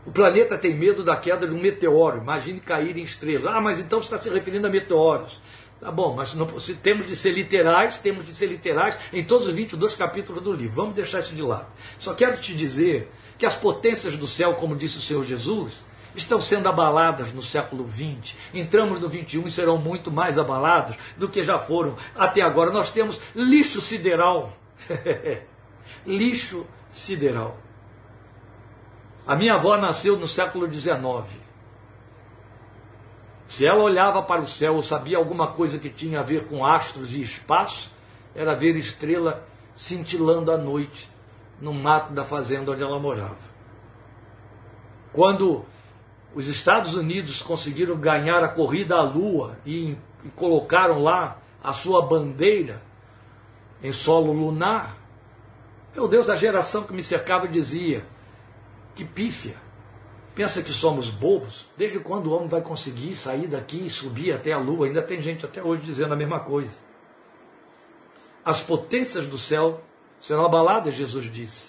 O planeta tem medo da queda de um meteoro. Imagine cair em estrelas. Ah, mas então está se referindo a meteoros. Tá bom, mas não, temos de ser literais, temos de ser literais em todos os 22 capítulos do livro. Vamos deixar isso de lado. Só quero te dizer que as potências do céu, como disse o Senhor Jesus, estão sendo abaladas no século XX. Entramos no XXI e serão muito mais abaladas do que já foram até agora. Nós temos lixo sideral. lixo sideral. A minha avó nasceu no século XIX. Se ela olhava para o céu ou sabia alguma coisa que tinha a ver com astros e espaço, era ver estrela cintilando à noite no mato da fazenda onde ela morava. Quando os Estados Unidos conseguiram ganhar a corrida à Lua e, e colocaram lá a sua bandeira em solo lunar. Meu Deus, a geração que me cercava dizia: que pífia. Pensa que somos bobos? Desde quando o homem vai conseguir sair daqui e subir até a lua? Ainda tem gente até hoje dizendo a mesma coisa. As potências do céu serão abaladas, Jesus disse.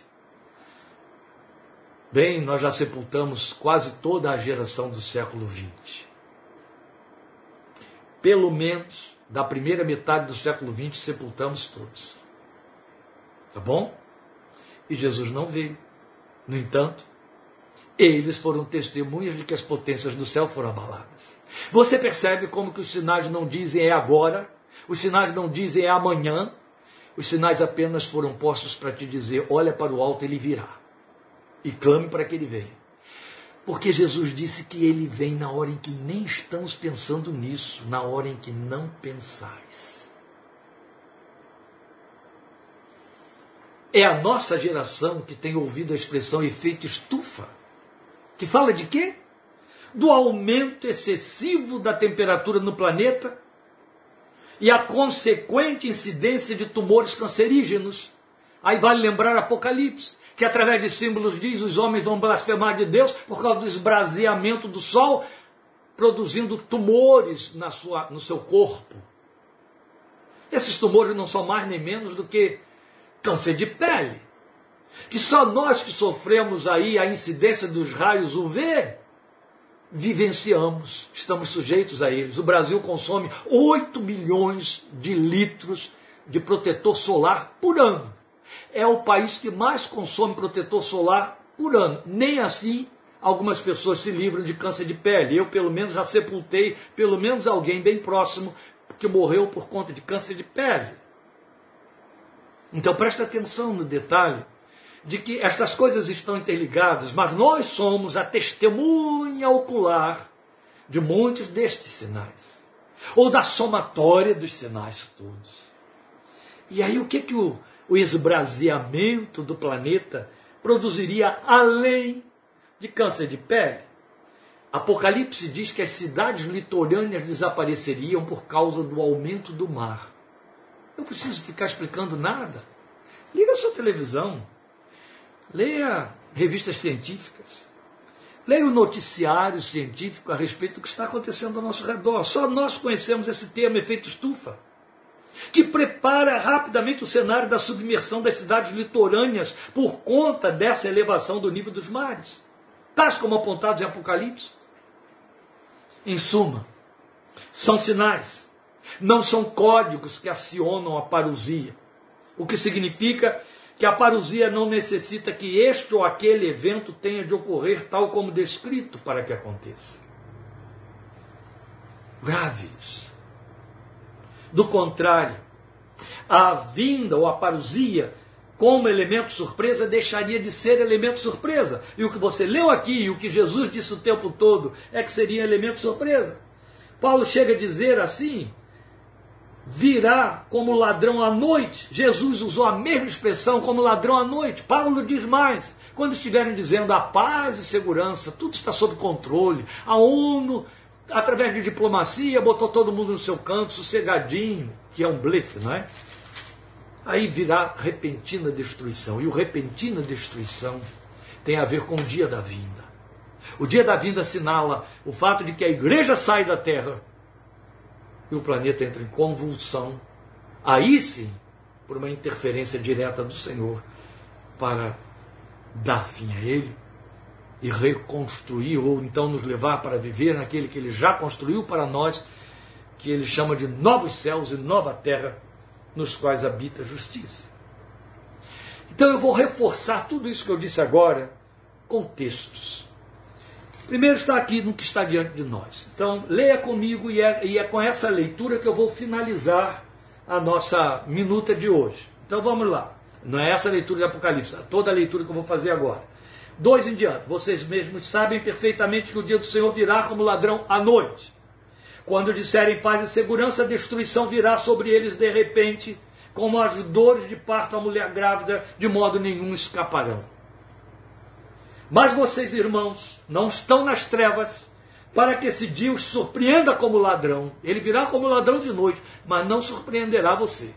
Bem, nós já sepultamos quase toda a geração do século XX. Pelo menos da primeira metade do século XX sepultamos todos. Tá bom? E Jesus não veio. No entanto, eles foram testemunhas de que as potências do céu foram abaladas. Você percebe como que os sinais não dizem é agora, os sinais não dizem é amanhã, os sinais apenas foram postos para te dizer: olha para o alto, ele virá e clame para que ele venha. Porque Jesus disse que ele vem na hora em que nem estamos pensando nisso, na hora em que não pensais. É a nossa geração que tem ouvido a expressão efeito estufa, que fala de quê? Do aumento excessivo da temperatura no planeta e a consequente incidência de tumores cancerígenos. Aí vale lembrar Apocalipse que através de símbolos diz os homens vão blasfemar de Deus por causa do esbraseamento do sol, produzindo tumores na sua, no seu corpo. Esses tumores não são mais nem menos do que câncer de pele. Que só nós que sofremos aí a incidência dos raios UV vivenciamos, estamos sujeitos a eles. O Brasil consome 8 milhões de litros de protetor solar por ano. É o país que mais consome protetor solar por ano. Nem assim algumas pessoas se livram de câncer de pele. Eu, pelo menos, já sepultei pelo menos alguém bem próximo que morreu por conta de câncer de pele. Então preste atenção no detalhe de que estas coisas estão interligadas, mas nós somos a testemunha ocular de muitos destes sinais, ou da somatória dos sinais todos. E aí o que, que o, o esbraseamento do planeta produziria além de câncer de pele? Apocalipse diz que as cidades litorâneas desapareceriam por causa do aumento do mar. Eu preciso ficar explicando nada. Liga a sua televisão. Leia revistas científicas. Leia o noticiário científico a respeito do que está acontecendo ao nosso redor. Só nós conhecemos esse termo, efeito estufa, que prepara rapidamente o cenário da submersão das cidades litorâneas por conta dessa elevação do nível dos mares, tais como apontados em Apocalipse. Em suma, são sinais, não são códigos que acionam a parousia, o que significa que a parousia não necessita que este ou aquele evento tenha de ocorrer tal como descrito para que aconteça. Graves. Do contrário, a vinda ou a parousia como elemento surpresa deixaria de ser elemento surpresa. E o que você leu aqui e o que Jesus disse o tempo todo é que seria elemento surpresa. Paulo chega a dizer assim: virá como ladrão à noite. Jesus usou a mesma expressão como ladrão à noite. Paulo diz mais. Quando estiverem dizendo a paz e segurança, tudo está sob controle. A ONU, através de diplomacia, botou todo mundo no seu canto, sossegadinho, que é um blefe, não é? Aí virá repentina destruição. E o repentina destruição tem a ver com o dia da vinda. O dia da vinda assinala o fato de que a igreja sai da terra e o planeta entra em convulsão, aí sim, por uma interferência direta do Senhor, para dar fim a ele e reconstruir, ou então nos levar para viver naquele que ele já construiu para nós, que ele chama de novos céus e nova terra, nos quais habita a justiça. Então eu vou reforçar tudo isso que eu disse agora com textos. Primeiro está aqui no que está diante de nós. Então, leia comigo e é, e é com essa leitura que eu vou finalizar a nossa minuta de hoje. Então vamos lá. Não é essa leitura de Apocalipse, é toda a leitura que eu vou fazer agora. Dois em diante. Vocês mesmos sabem perfeitamente que o dia do Senhor virá como ladrão à noite. Quando disserem paz e segurança, a destruição virá sobre eles de repente, como as dores de parto à mulher grávida, de modo nenhum escaparão. Mas vocês, irmãos, não estão nas trevas, para que esse dia os surpreenda como ladrão. Ele virá como ladrão de noite, mas não surpreenderá você.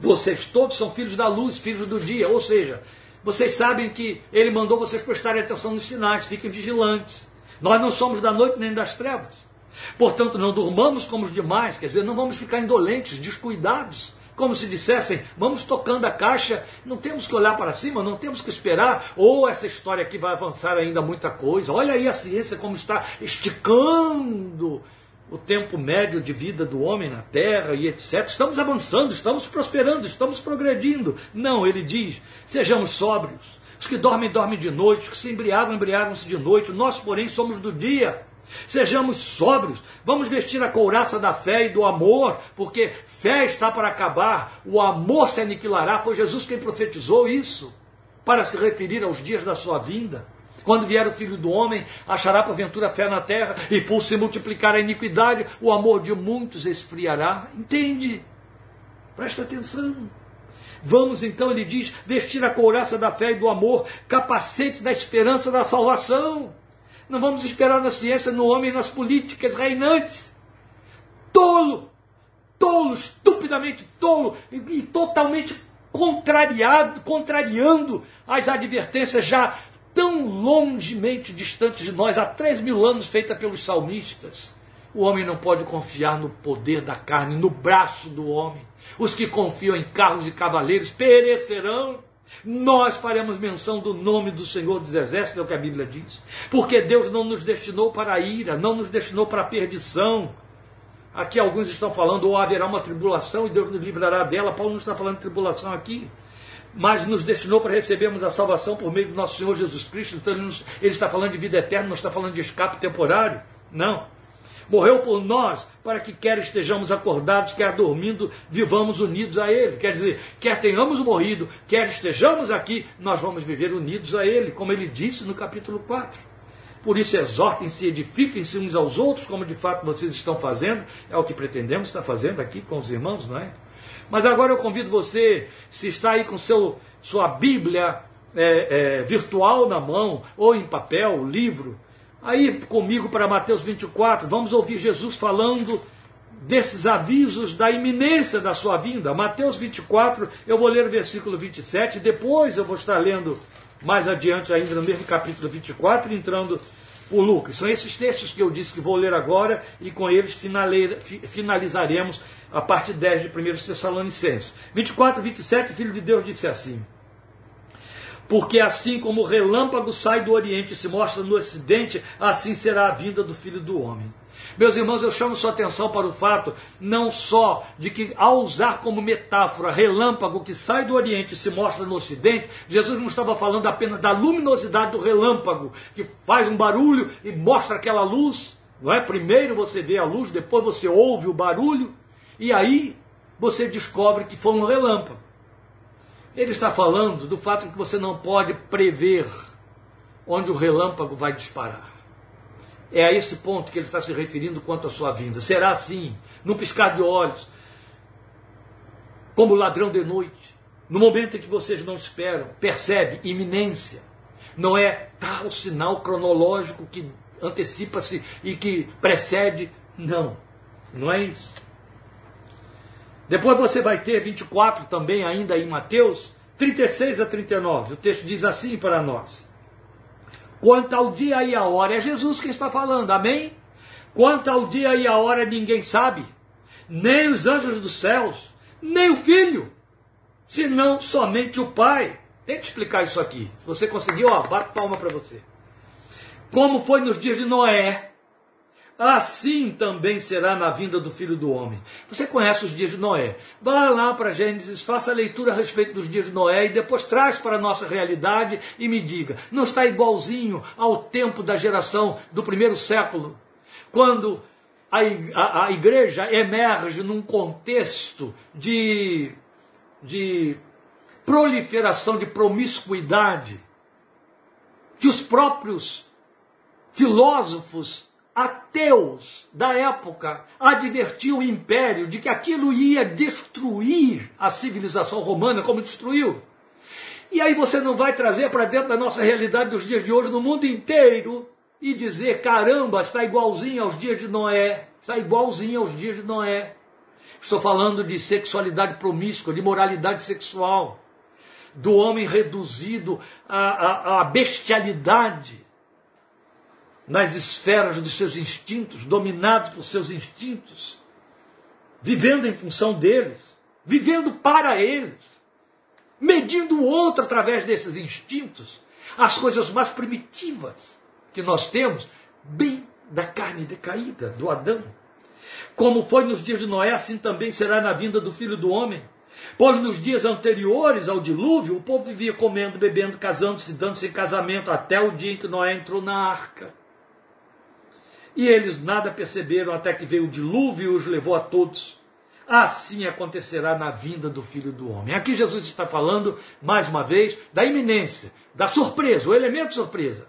Vocês todos são filhos da luz, filhos do dia, ou seja, vocês sabem que ele mandou vocês prestarem atenção nos sinais, fiquem vigilantes. Nós não somos da noite nem das trevas. Portanto, não durmamos como os demais, quer dizer, não vamos ficar indolentes, descuidados como se dissessem, vamos tocando a caixa, não temos que olhar para cima, não temos que esperar, ou essa história aqui vai avançar ainda muita coisa. Olha aí a ciência como está esticando o tempo médio de vida do homem na Terra e etc. Estamos avançando, estamos prosperando, estamos progredindo. Não, ele diz, sejamos sóbrios. Os que dormem, dormem de noite, os que se embriagam, embriagam-se de noite. Nós, porém, somos do dia. Sejamos sóbrios, vamos vestir a couraça da fé e do amor, porque fé está para acabar, o amor se aniquilará. Foi Jesus quem profetizou isso, para se referir aos dias da sua vinda. Quando vier o filho do homem, achará porventura fé na terra, e por se multiplicar a iniquidade, o amor de muitos esfriará. Entende? Presta atenção. Vamos então, ele diz, vestir a couraça da fé e do amor, capacete da esperança da salvação. Não vamos esperar na ciência, no homem nas políticas reinantes. Tolo, tolo, estupidamente tolo e, e totalmente contrariado, contrariando as advertências já tão longemente distantes de nós, há três mil anos, feitas pelos salmistas. O homem não pode confiar no poder da carne, no braço do homem. Os que confiam em carros e cavaleiros perecerão. Nós faremos menção do nome do Senhor dos Exércitos, é o que a Bíblia diz. Porque Deus não nos destinou para a ira, não nos destinou para a perdição. Aqui alguns estão falando, ou haverá uma tribulação e Deus nos livrará dela. Paulo não está falando de tribulação aqui. Mas nos destinou para recebermos a salvação por meio do nosso Senhor Jesus Cristo. Então ele, está falando de vida eterna, não está falando de escape temporário. Não. Morreu por nós para que quer estejamos acordados, quer dormindo, vivamos unidos a Ele. Quer dizer, quer tenhamos morrido, quer estejamos aqui, nós vamos viver unidos a Ele, como ele disse no capítulo 4. Por isso, exortem-se, edifiquem-se uns aos outros, como de fato vocês estão fazendo, é o que pretendemos estar fazendo aqui com os irmãos, não é? Mas agora eu convido você, se está aí com seu, sua Bíblia é, é, virtual na mão, ou em papel, livro, aí comigo para Mateus 24, vamos ouvir Jesus falando desses avisos da iminência da sua vinda. Mateus 24, eu vou ler o versículo 27, depois eu vou estar lendo mais adiante ainda no mesmo capítulo 24, entrando por Lucas. São esses textos que eu disse que vou ler agora e com eles finalizaremos a parte 10 de 1 Tessalonicenses. 24, 27, Filho de Deus disse assim: porque assim como o relâmpago sai do Oriente e se mostra no Ocidente, assim será a vinda do Filho do Homem. Meus irmãos, eu chamo sua atenção para o fato não só de que, ao usar como metáfora relâmpago que sai do Oriente e se mostra no Ocidente, Jesus não estava falando apenas da luminosidade do relâmpago, que faz um barulho e mostra aquela luz. Não é? Primeiro você vê a luz, depois você ouve o barulho, e aí você descobre que foi um relâmpago. Ele está falando do fato que você não pode prever onde o relâmpago vai disparar. É a esse ponto que ele está se referindo quanto à sua vinda. Será assim, num piscar de olhos, como ladrão de noite, no momento em que vocês não esperam, percebe iminência. Não é tal sinal cronológico que antecipa-se e que precede. Não, não é isso. Depois você vai ter 24 também, ainda em Mateus, 36 a 39. O texto diz assim para nós: Quanto ao dia e a hora, é Jesus quem está falando, amém? Quanto ao dia e a hora, ninguém sabe, nem os anjos dos céus, nem o filho, senão somente o Pai. Tente explicar isso aqui. Se você conseguiu, ó, bate palma para você. Como foi nos dias de Noé, assim também será na vinda do Filho do Homem. Você conhece os dias de Noé. Vá lá para Gênesis, faça a leitura a respeito dos dias de Noé e depois traz para a nossa realidade e me diga: não está igualzinho ao tempo da geração do primeiro século, quando a, a, a igreja emerge num contexto de, de proliferação de promiscuidade, que os próprios filósofos ateus da época advertiam o império de que aquilo ia destruir a civilização romana, como destruiu. E aí você não vai trazer para dentro da nossa realidade dos dias de hoje, no mundo inteiro, e dizer: caramba, está igualzinho aos dias de Noé, está igualzinho aos dias de Noé. Estou falando de sexualidade promíscua, de moralidade sexual, do homem reduzido à, à, à bestialidade nas esferas dos seus instintos, dominados por seus instintos, vivendo em função deles, vivendo para eles, medindo o outro através desses instintos, as coisas mais primitivas que nós temos, bem da carne decaída, do Adão. Como foi nos dias de Noé, assim também será na vinda do Filho do Homem. Pois nos dias anteriores ao dilúvio, o povo vivia comendo, bebendo, casando-se, dando-se em casamento, até o dia em que Noé entrou na arca. E eles nada perceberam até que veio o dilúvio e os levou a todos. Assim acontecerá na vinda do Filho do Homem. Aqui Jesus está falando, mais uma vez, da iminência, da surpresa, o elemento surpresa.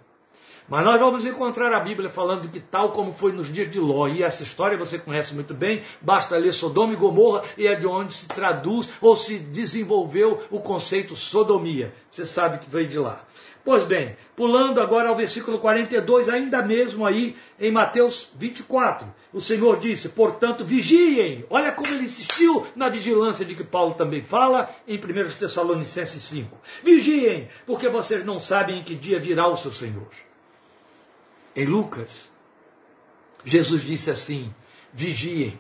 Mas nós vamos encontrar a Bíblia falando que tal como foi nos dias de Ló, e essa história você conhece muito bem, basta ler Sodoma e Gomorra, e é de onde se traduz ou se desenvolveu o conceito sodomia. Você sabe que veio de lá. Pois bem, pulando agora ao versículo 42, ainda mesmo aí em Mateus 24, o Senhor disse: portanto, vigiem. Olha como ele insistiu na vigilância de que Paulo também fala em 1 Tessalonicenses 5. Vigiem, porque vocês não sabem em que dia virá o seu Senhor. Em Lucas, Jesus disse assim: vigiem.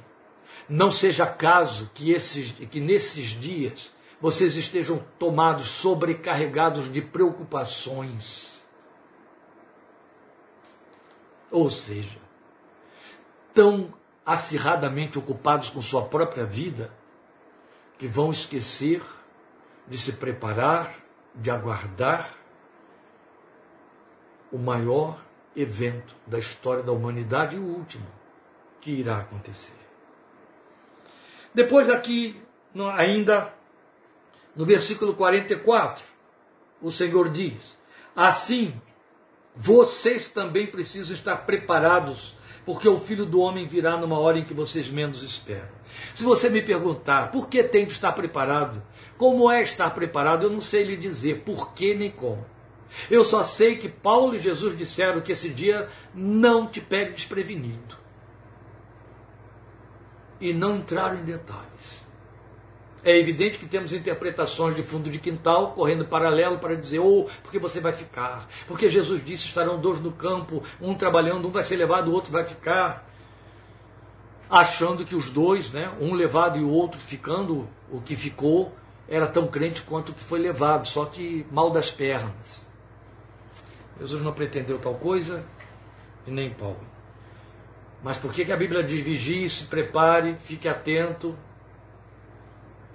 Não seja caso que, esses, que nesses dias vocês estejam tomados, sobrecarregados de preocupações. Ou seja, tão acirradamente ocupados com sua própria vida que vão esquecer de se preparar, de aguardar o maior evento da história da humanidade e o último que irá acontecer. Depois, aqui, ainda no versículo 44, o Senhor diz: Assim, vocês também precisam estar preparados, porque o filho do homem virá numa hora em que vocês menos esperam. Se você me perguntar por que tem de estar preparado, como é estar preparado, eu não sei lhe dizer por que nem como. Eu só sei que Paulo e Jesus disseram que esse dia não te pegue desprevenido. E não entraram em detalhes. É evidente que temos interpretações de fundo de quintal correndo paralelo para dizer, ou oh, porque você vai ficar. Porque Jesus disse: estarão dois no campo, um trabalhando, um vai ser levado, o outro vai ficar. Achando que os dois, né, um levado e o outro ficando, o que ficou, era tão crente quanto o que foi levado, só que mal das pernas. Jesus não pretendeu tal coisa e nem Paulo. Mas por que, que a Bíblia diz vigie, se prepare, fique atento,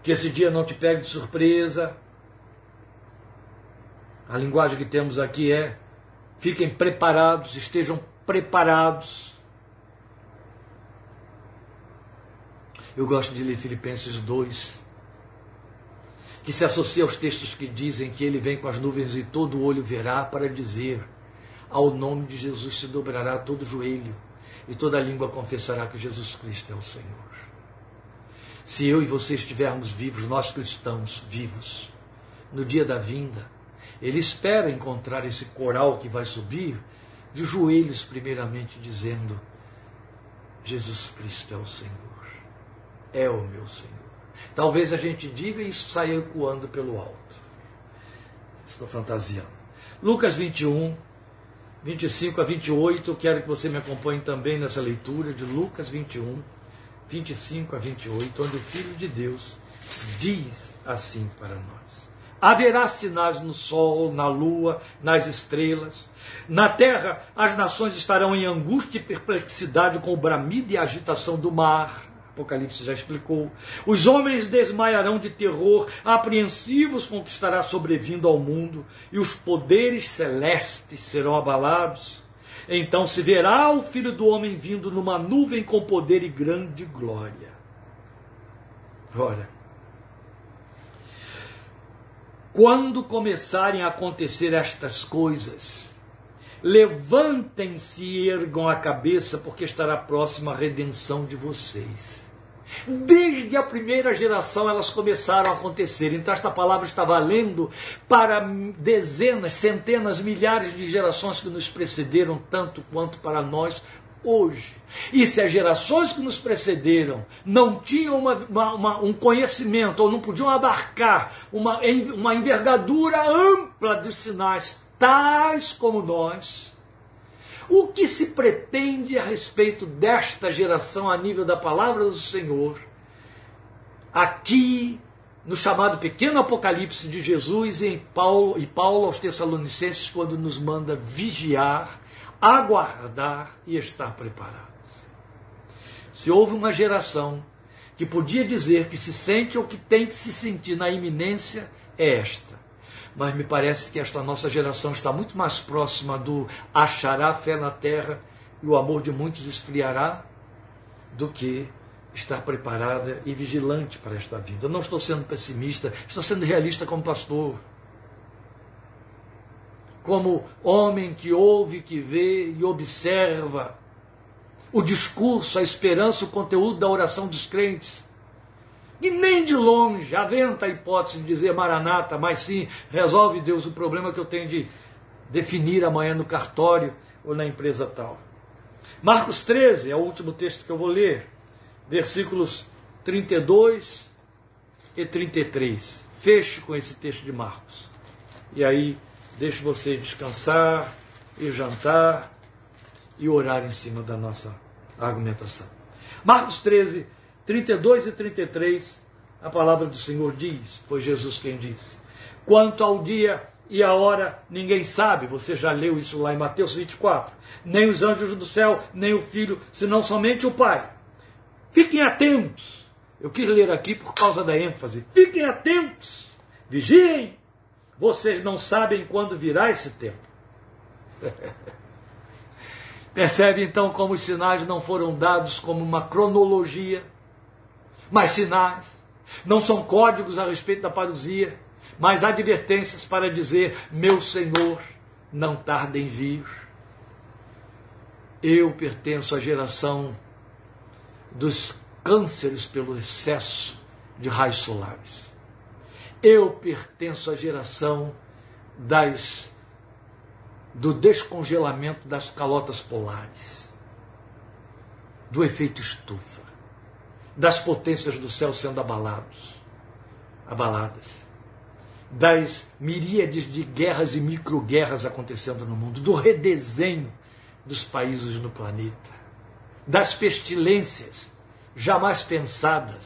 que esse dia não te pegue de surpresa? A linguagem que temos aqui é: fiquem preparados, estejam preparados. Eu gosto de ler Filipenses 2, que se associa aos textos que dizem que ele vem com as nuvens e todo olho verá para dizer: ao nome de Jesus se dobrará todo joelho e toda língua confessará que Jesus Cristo é o Senhor. Se eu e você estivermos vivos, nós cristãos vivos, no dia da vinda, ele espera encontrar esse coral que vai subir de joelhos, primeiramente dizendo: Jesus Cristo é o Senhor, é o meu Senhor. Talvez a gente diga e isso saia ecoando pelo alto. Estou fantasiando. Lucas 21, 25 a 28. Eu quero que você me acompanhe também nessa leitura de Lucas 21, 25 a 28, onde o Filho de Deus diz assim para nós: Haverá sinais no sol, na lua, nas estrelas. Na terra, as nações estarão em angústia e perplexidade com o bramido e a agitação do mar Apocalipse já explicou. Os homens desmaiarão de terror, apreensivos com o que estará sobrevindo ao mundo, e os poderes celestes serão abalados. Então se verá o Filho do Homem vindo numa nuvem com poder e grande glória. Ora, quando começarem a acontecer estas coisas, levantem-se e ergam a cabeça, porque estará próxima a redenção de vocês. Desde a primeira geração elas começaram a acontecer. Então esta palavra está valendo para dezenas, centenas, milhares de gerações que nos precederam, tanto quanto para nós hoje. E se as gerações que nos precederam não tinham uma, uma, uma, um conhecimento ou não podiam abarcar uma, uma envergadura ampla de sinais, tais como nós, o que se pretende a respeito desta geração a nível da palavra do Senhor, aqui no chamado pequeno Apocalipse de Jesus e, em Paulo, e Paulo aos Tessalonicenses, quando nos manda vigiar, aguardar e estar preparados. Se houve uma geração que podia dizer que se sente ou que tem que se sentir na iminência, é esta mas me parece que esta nossa geração está muito mais próxima do achará fé na terra e o amor de muitos esfriará do que estar preparada e vigilante para esta vida. Eu não estou sendo pessimista, estou sendo realista como pastor. Como homem que ouve, que vê e observa o discurso, a esperança, o conteúdo da oração dos crentes e nem de longe aventa a hipótese de dizer Maranata, mas sim resolve Deus o problema que eu tenho de definir amanhã no cartório ou na empresa tal. Marcos 13 é o último texto que eu vou ler, versículos 32 e 33. Feche com esse texto de Marcos. E aí deixo você descansar e jantar e orar em cima da nossa argumentação. Marcos 13, 32 e 33, a palavra do Senhor diz, foi Jesus quem disse. Quanto ao dia e a hora, ninguém sabe, você já leu isso lá em Mateus 24. Nem os anjos do céu, nem o filho, senão somente o Pai. Fiquem atentos. Eu quis ler aqui por causa da ênfase. Fiquem atentos. Vigiem. Vocês não sabem quando virá esse tempo. Percebe então como os sinais não foram dados como uma cronologia, mas sinais. Não são códigos a respeito da parousia, mas advertências para dizer: Meu Senhor, não tarda em vir. Eu pertenço à geração dos cânceres pelo excesso de raios solares. Eu pertenço à geração das do descongelamento das calotas polares, do efeito estufa, das potências do céu sendo abalados, abaladas, das miríades de guerras e microguerras acontecendo no mundo, do redesenho dos países no planeta, das pestilências jamais pensadas,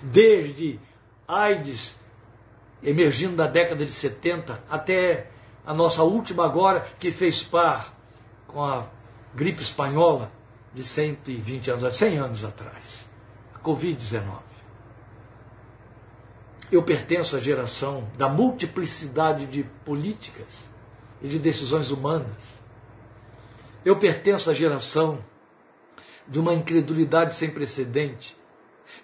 desde AIDS emergindo da década de 70 até a nossa última agora, que fez par com a gripe espanhola de 120 anos, 100 anos atrás, Covid-19. Eu pertenço à geração da multiplicidade de políticas e de decisões humanas. Eu pertenço à geração de uma incredulidade sem precedente,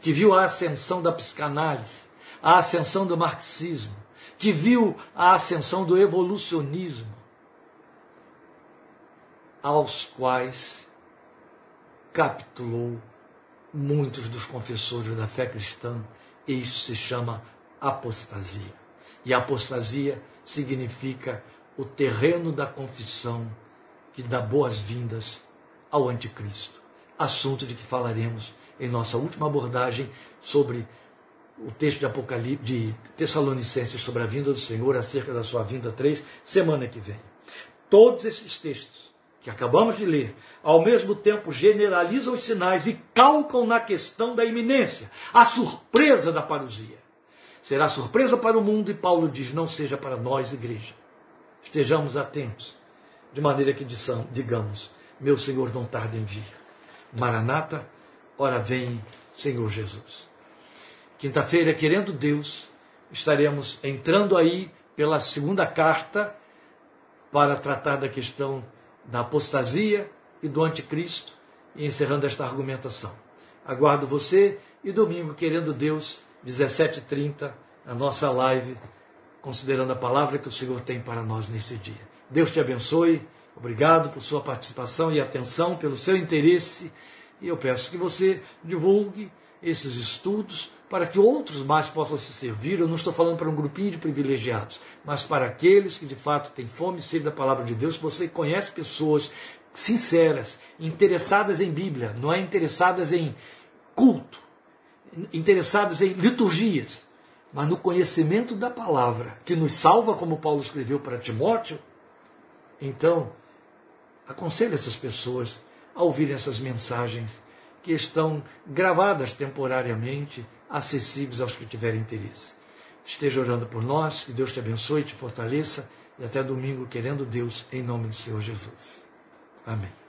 que viu a ascensão da psicanálise, a ascensão do marxismo, que viu a ascensão do evolucionismo, aos quais capitulou muitos dos confessores da fé cristã, e isso se chama apostasia. E apostasia significa o terreno da confissão que dá boas-vindas ao anticristo. Assunto de que falaremos em nossa última abordagem sobre o texto de Apocalipse, de Tessalonicenses sobre a vinda do Senhor, acerca da sua vinda 3, semana que vem. Todos esses textos que acabamos de ler, ao mesmo tempo generalizam os sinais e calcam na questão da iminência, a surpresa da parousia. Será surpresa para o mundo e Paulo diz: não seja para nós, igreja. Estejamos atentos, de maneira que digamos: meu Senhor não tarda em vir. Maranata, ora vem, Senhor Jesus. Quinta-feira, querendo Deus, estaremos entrando aí pela segunda carta para tratar da questão da apostasia e do anticristo e encerrando esta argumentação. Aguardo você e domingo, querendo Deus, 17h30, a nossa live, considerando a palavra que o Senhor tem para nós nesse dia. Deus te abençoe, obrigado por sua participação e atenção, pelo seu interesse, e eu peço que você divulgue esses estudos para que outros mais possam se servir. Eu não estou falando para um grupinho de privilegiados, mas para aqueles que de fato têm fome e sede da palavra de Deus. Você conhece pessoas sinceras, interessadas em Bíblia, não é interessadas em culto, interessadas em liturgias, mas no conhecimento da palavra, que nos salva, como Paulo escreveu para Timóteo. Então, aconselho essas pessoas a ouvirem essas mensagens que estão gravadas temporariamente acessíveis aos que tiverem interesse. Esteja orando por nós, que Deus te abençoe, te fortaleça e até domingo, querendo Deus, em nome do Senhor Jesus. Amém.